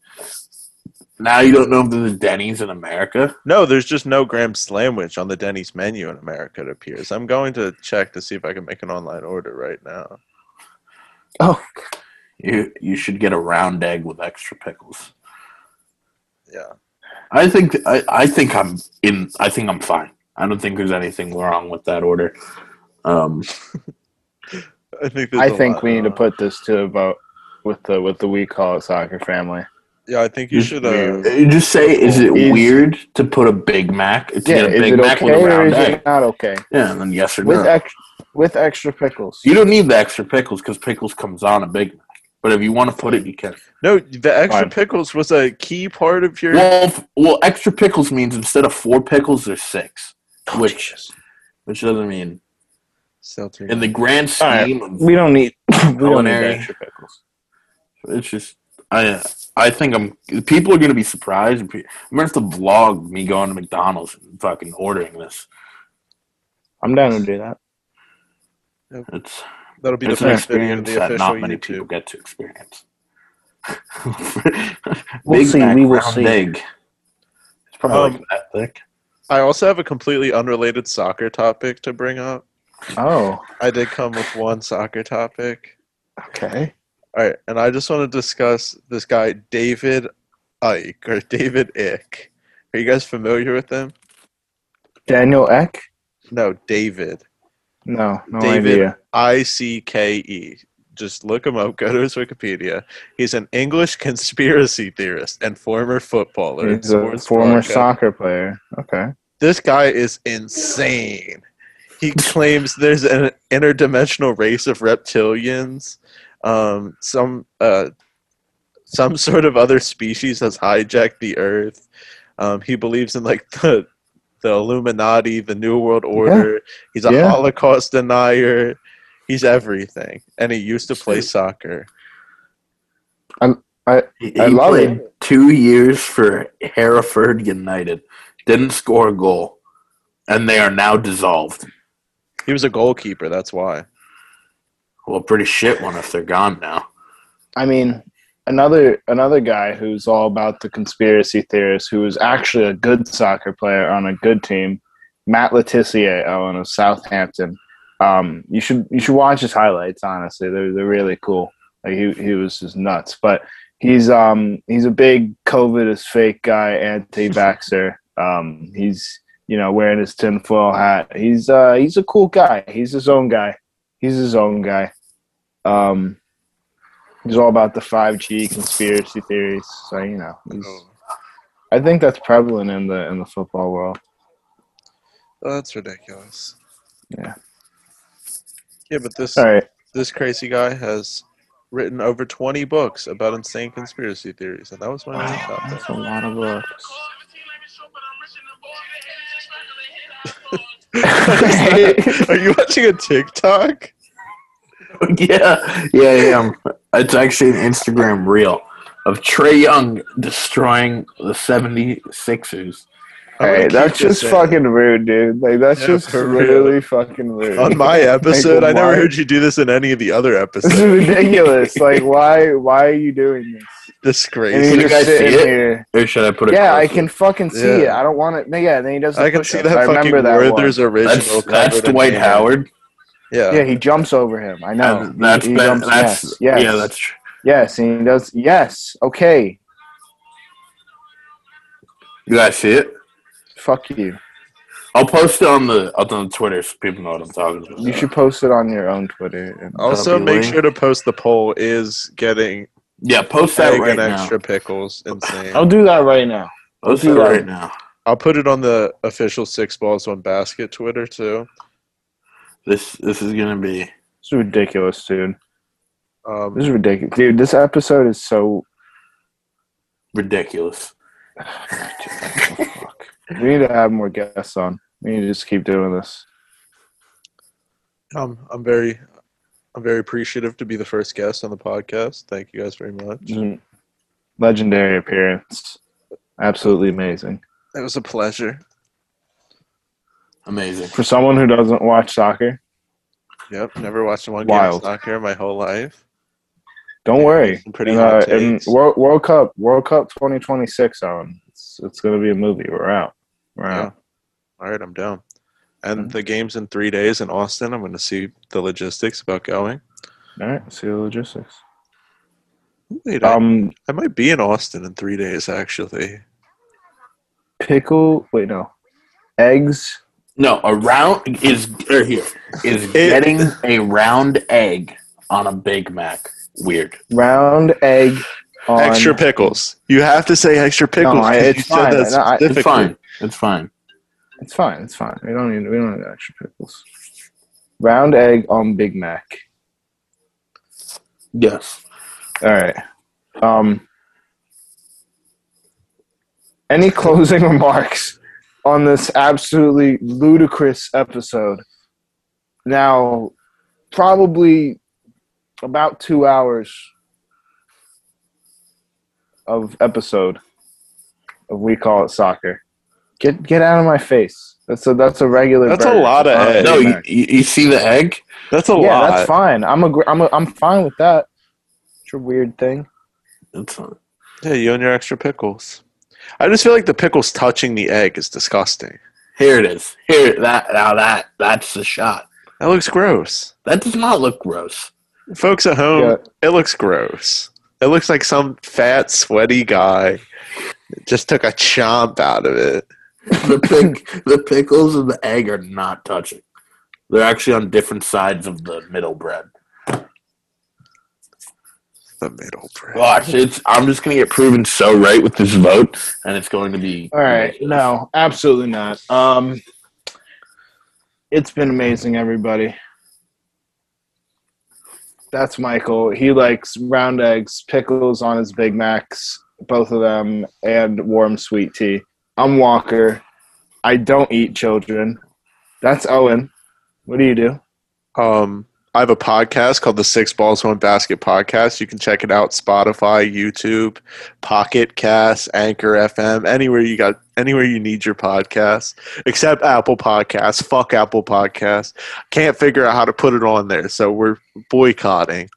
Now you don't know if there's a Denny's in America. No, there's just no Graham sandwich on the Denny's menu in America. It appears. I'm going to check to see if I can make an online order right now. Oh, You you should get a round egg with extra pickles. Yeah. I think I, I think I'm in. I think I'm fine. I don't think there's anything wrong with that order. Um, I think. there's I a think lot- we need to put this to a vote with the with the we call it soccer family. Yeah, I think you should. Uh, you just say, is it Is- weird to put a Big Mac? To Yeah, get a is Big it Mac okay with a or is egg. it not okay? Yeah, and then yes or With no. ex- with extra pickles. you don't need the extra pickles because pickles comes on a Big Mac. But if you want to put it, you can. no, the extra Fine. pickles was a key part of your. Well, f- well, extra pickles means instead of four pickles, there's six, Oh, which Jesus. which doesn't mean Still too in the grand All right. scheme of we don't need we don't need Culinary. the extra pickles. It's just I I think I'm people are gonna be surprised. I'm gonna have to vlog me going to McDonald's and fucking ordering this. I'm down to do that. It's That'll be the it's an first video of experience the that not many people get to experience. We'll Big see, Mac, we will see. egg. It's probably Um, like that thick. I also have a completely unrelated soccer topic to bring up. Oh, I did come with one soccer topic. okay. All right, and I just want to discuss this guy David Ike or David Ick. Are you guys familiar with him? Daniel Ek? No, David No, no David idea. I C K E. Just look him up. Go to his Wikipedia. He's an English conspiracy theorist and former footballer. He's a former soccer player. Okay. This guy is insane. He claims there's an interdimensional race of reptilians. Um, some uh, some sort of other species has hijacked the Earth. Um, he believes in like the the Illuminati, the New World Order. He's a Yeah. Holocaust denier. He's everything, and he used to play soccer. He, I he love played it. two years for Hereford United. Didn't score a goal, and they are now dissolved. He was a goalkeeper. That's why. Well, pretty shit one if they're gone now. I mean, another another guy who's all about the conspiracy theorists, who was actually a good soccer player on a good team, Matt Le Tissier, Ellen of Southampton. Um, you should you should watch his highlights. Honestly, they're they're really cool. Like he he was just nuts, but he's um he's a big COVID is fake guy, anti-vaxxer. um, he's you know wearing his tinfoil hat. He's uh he's a cool guy. He's his own guy. He's his own guy. Um, He's all about the 5G conspiracy theories. So you know, he's, I think that's prevalent in the in the football world. Oh, that's ridiculous. Yeah. Yeah, but this right. this crazy guy has written over 20 books about insane conspiracy theories, and that was my topic. That's a lot of books. Are you watching a TikTok? yeah, yeah, yeah. um, It's actually an Instagram reel of Trae Young destroying the 76ers. I'm Hey, that's just in. fucking rude, dude. Like that's Yeah, just for real. really fucking rude. On my episode, Like, I never why- heard you do this in any of the other This is episodes. ridiculous. like why why are you doing this? And Disgrace. you you just guys sitting see it? here. Or should I put it? Yeah, I can fucking see Yeah. it. I don't want it. No, Yeah, then he does. The I can see push-ups. that I fucking remember that one. Werther's original. That's, that's Dwight. Howard. Yeah. Yeah, he jumps over him. I know. And that's he, he been, jumps, that's yes, yes, yeah, that's tr- yes, and he does. Yes, okay. you guys see it. Fuck you. I'll post it on the on the Twitter so people know what I'm talking about. You should post it on your own Twitter. And, Also, make link. sure to post the poll. Is getting Yeah, post that egg right and now. extra pickles insane? I'll do that right now. Post do it that. right now. I'll put it on the official Six Balls One Basket Twitter too. This this is gonna be This is ridiculous, dude. Um, This is ridiculous, dude. This episode is so. ridiculous. We need to have more guests on. We need to just keep doing this. Um, I'm very, I'm very appreciative to be the first guest on the podcast. Thank you guys very much. Mm. Legendary appearance. Absolutely amazing. It was a pleasure. Amazing. For someone who doesn't watch soccer, Yep, never watched one Wild. game of soccer my whole life. don't worry. Pretty And, hot uh, and. World, World Cup, World Cup 2026 on. It's, it's going to be a movie. We're out. We're Yeah. out. All right, I'm down. And Mhm. the game's in three days in Austin. I'm going to see the logistics about going. All right. See the logistics. Wait, I, Um, I might be in Austin in three days, actually. pickle. Wait, no. Eggs. No, a round is or here is getting a round egg on a Big Mac. Weird. Round egg. On, extra pickles. You have to say extra pickles. No, I- it's fine. No, I- it's It's fine. It's fine. It's fine. It's fine. We don't need. We don't need extra pickles. Round egg on Big Mac. Yes. All right. Um. Any closing remarks on this absolutely ludicrous episode? Now, probably about two hours of episode of we call it soccer. Get get out of my face. That's a that's a regular. That's a lot of It's not a egg. No, you, you you see the egg? That's a lot. yeah, lot. that's fine. I'm a I'm a, I'm fine with that. It's a weird thing. It's fine. Yeah, you and your extra pickles. I just feel like the pickles touching the egg is disgusting. Here it is. Here that now that that's the shot. That looks gross. That does not look gross. Folks at home, Yeah. it looks gross. It looks like some fat, sweaty guy just took a chomp out of it. The pick the pickles and the egg are not touching. They're actually on different sides of the middle bread. The middle bread. Watch, it's I'm just gonna get proven so right with this vote, and it's going to be All right. No, absolutely not. Um, it's been amazing, everybody. That's Michael. He likes round eggs, pickles on his Big Macs, both of them, and warm sweet tea. I'm Walker. I don't eat children. That's Owen. What do you do? Um, I have a podcast called the Six Balls One Basket Podcast. You can check it out Spotify, YouTube, Pocket Cast, Anchor FM, anywhere you got anywhere you need your podcast, except Apple Podcasts. Fuck Apple Podcasts. Can't figure out how to put it on there, so we're boycotting.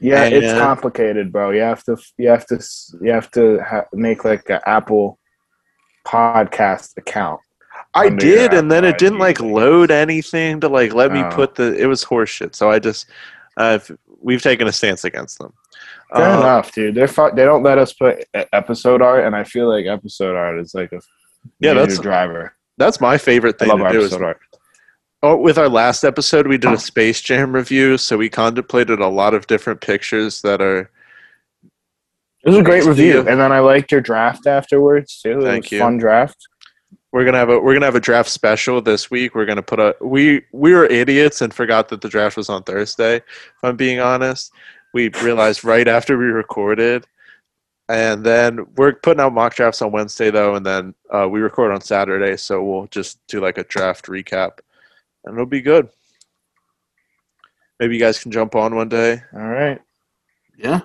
Yeah, it's complicated, bro. You have to, you have to, you have to ha- make like an Apple podcast account. I did, and then it didn't like load anything to like let me Oh. put the. It was horseshit. So I just, uh, we've taken a stance against them. Fair Uh, enough, dude. They're fu- they don't let us put episode art, and I feel like episode art is like a Yeah, that's- driver. That's my favorite I thing love to do. Is, episode art. oh, with our last episode, we did a Space Jam review, so we contemplated a lot of different pictures that are. It was a great Thanks review, and then I liked your draft afterwards too. It Thank was you. Fun draft. We're gonna have a we're gonna have a draft special this week. We're gonna put a we we were idiots and forgot that the draft was on Thursday. If I'm being honest, we realized right after we recorded, and then we're putting out mock drafts on Wednesday though, and then uh, we record on Saturday, so we'll just do like a draft recap, and it'll be good. Maybe you guys can jump on one day. All right, Yeah.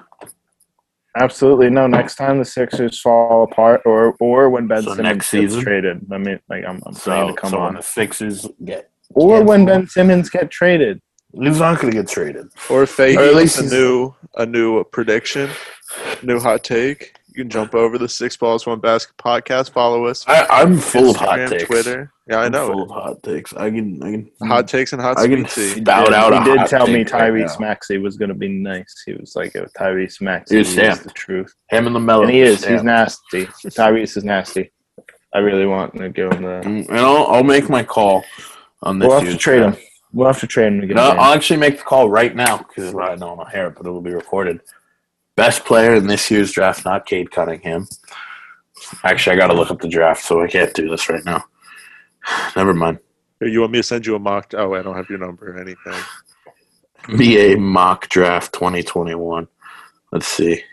Absolutely. No, next time the Sixers fall apart, or or when Ben So Simmons next gets season? traded. I mean, like I'm, I'm saying So, to come so when on, the Sixers get or yeah. when Ben Simmons get traded. he's not gonna get traded. Or if Fahey Or at least least a new a new prediction, new hot take, you can jump over the Six Balls One Basket podcast. Follow us. I, I'm full of hot takes. Twitter. Yeah, I I'm know. full of hot takes. I can I can Hot takes and hot I can sweet tea. spout out a he did hot tell me take right Tyrese now. Maxey was going to be nice. He was like, "If Tyrese Maxey is the truth," him and the mellow. and he is. He's nasty. Tyrese is nasty. I really want to give him the. Mm, And I'll, I'll make my call on this. We'll have to trade him. We'll have to trade him to get No. I'll actually make the call right now because I don't want to hear it, but it will be recorded. Best player in this year's draft, not Cade Cunningham. Actually, I got to look up the draft, so I can't do this right now. Never mind. You want me to send you a mock? Oh, I don't have your number or anything. NBA mock draft 2021. Let's see.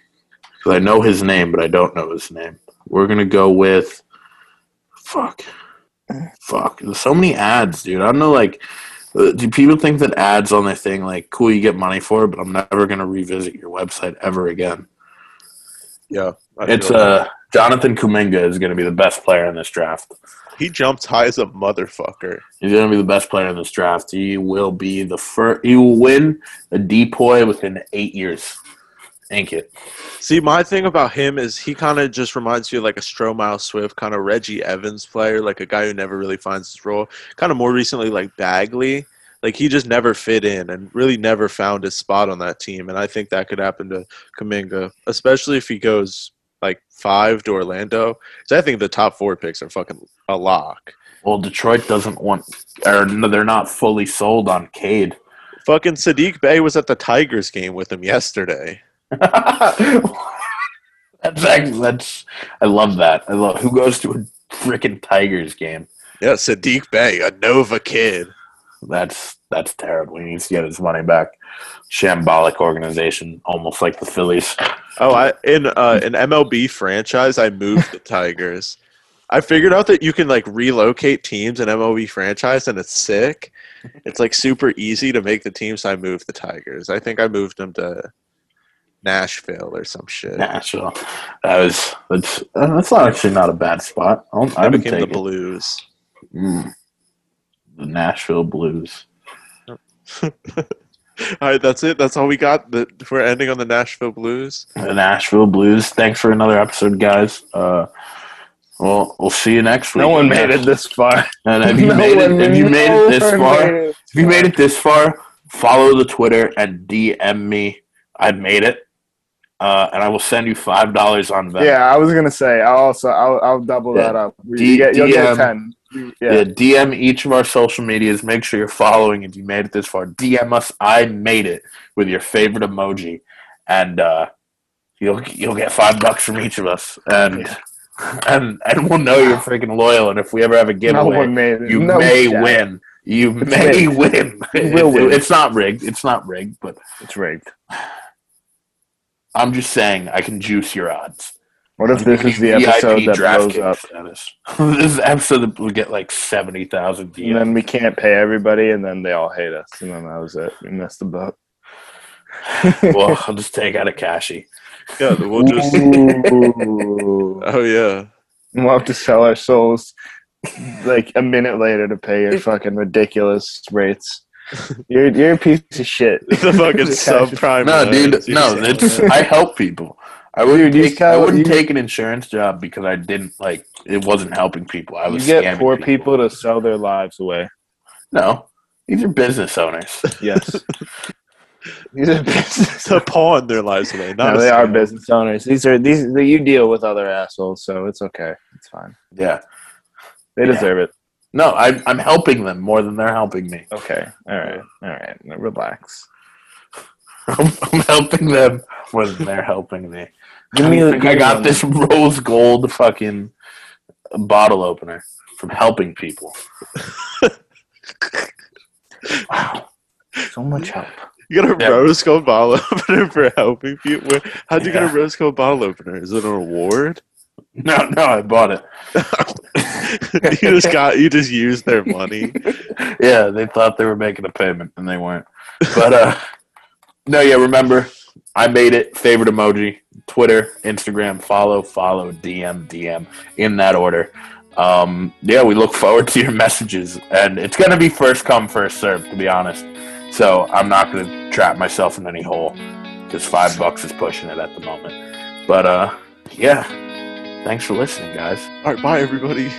Because I know his name, but I don't know his name. We're going to go with fuck, fuck. There's so many ads, dude. I don't know, like. Uh, Do people think that ads on their thing, like, cool, you get money for it, but I'm never gonna revisit your website ever again? Yeah, It's uh Jonathan Kuminga is gonna be the best player in this draft. he jumps high as a motherfucker. He's gonna be the best player in this draft. He will be the first. He will win a DPOY within eight years. Ink it. See, my thing about him is he kind of just reminds you of like a Stromile Swift, kind of Reggie Evans player, like a guy who never really finds his role. Kind of more recently, like Bagley. Like he just never fit in and really never found his spot on that team. And I think that could happen to Kuminga, especially if he goes like five to Orlando. Because I think the top four picks are fucking a lock. Well, Detroit doesn't want, or no, they're not fully sold on Cade. Fucking Sadiq Bey was at the Tigers game with him yesterday. that's actually, that's. I love that. I love who goes to a freaking Tigers game. Yeah, Sadiq Bey, a Nova kid. That's that's terrible. He needs to get his money back. Shambolic organization, almost like the Phillies. Oh, I in uh, an MLB franchise, I moved the Tigers. I figured out that you can like relocate teams in MLB franchise, and it's sick. It's like super easy to make the team. So I moved the Tigers. I think I moved them to Nashville or some shit. Nashville. That was that's uh, that's not actually not a bad spot. I'll, I I would became the. Blues. Mm. The Nashville Blues. All right, that's it. That's all we got. The, we're ending on the Nashville Blues. The Nashville Blues. Thanks for another episode, guys. Uh, well, we'll see you next week. No one made it this far. And have you No made it? Have you made it this far? made. If you made it this far, follow the Twitter and DM me. I've made it, uh, and I will send you five dollars on Venmo. Yeah, I was gonna say. I'll also I'll, I'll double Yeah. that up. D- You get, you'll get DM. ten. Yeah. Yeah. DM each of our social medias. Make sure you're following if you made it this far. DM us. I made it with your favorite emoji, and uh, you'll you'll get five bucks from each of us, and and and we'll know you're freaking loyal. And if we ever have a giveaway, it. you No may win. You It's may rigged. win. Win. It's not rigged. It's not rigged, but It's rigged. I'm just saying I can juice your odds. What if this is the VIP episode that draft blows up, status. this is the episode that will get like seventy thousand and then we can't pay everybody, and then they all hate us, and then that was it. We missed the boat. well, I'll just take out a cashy. Yeah, we'll just. Oh yeah. we'll have to sell our souls like a minute later to pay your fucking ridiculous rates. You're you're a piece of shit. the fucking subprime. No, dude, no, it's I help people. I wouldn't Dude, take, I wouldn't you- take an insurance job because I didn't like it wasn't helping people. I You was get scamming poor people to sell their lives away. No, these are business owners. Yes. These are business. to pawn their lives away. Not No, a they are business owners. These are these. You deal with other assholes, so it's okay. It's fine. Yeah, They Yeah. deserve it. No, I'm I'm helping them more than they're helping me. Okay. All right. All right. Now relax. I'm, I'm helping them more than they're helping me. Give I me a- think I got one. this rose gold fucking bottle opener from helping people. Wow. So much help. You got a Yeah. rose gold bottle opener for helping people. How'd you get a rose gold bottle opener? Is it an award? No, no, I bought it. you just got you just used their money. yeah, they thought they were making a payment and they weren't. But uh no, yeah, remember I made it favorite emoji, Twitter, Instagram, follow, follow, DM, DM in that order. Um yeah, we look forward to your messages and it's going to be first come first serve to be honest. So, I'm not going to trap myself in any hole cuz 5 bucks is pushing it at the moment. But uh yeah. Thanks for listening, guys. All right, bye everybody.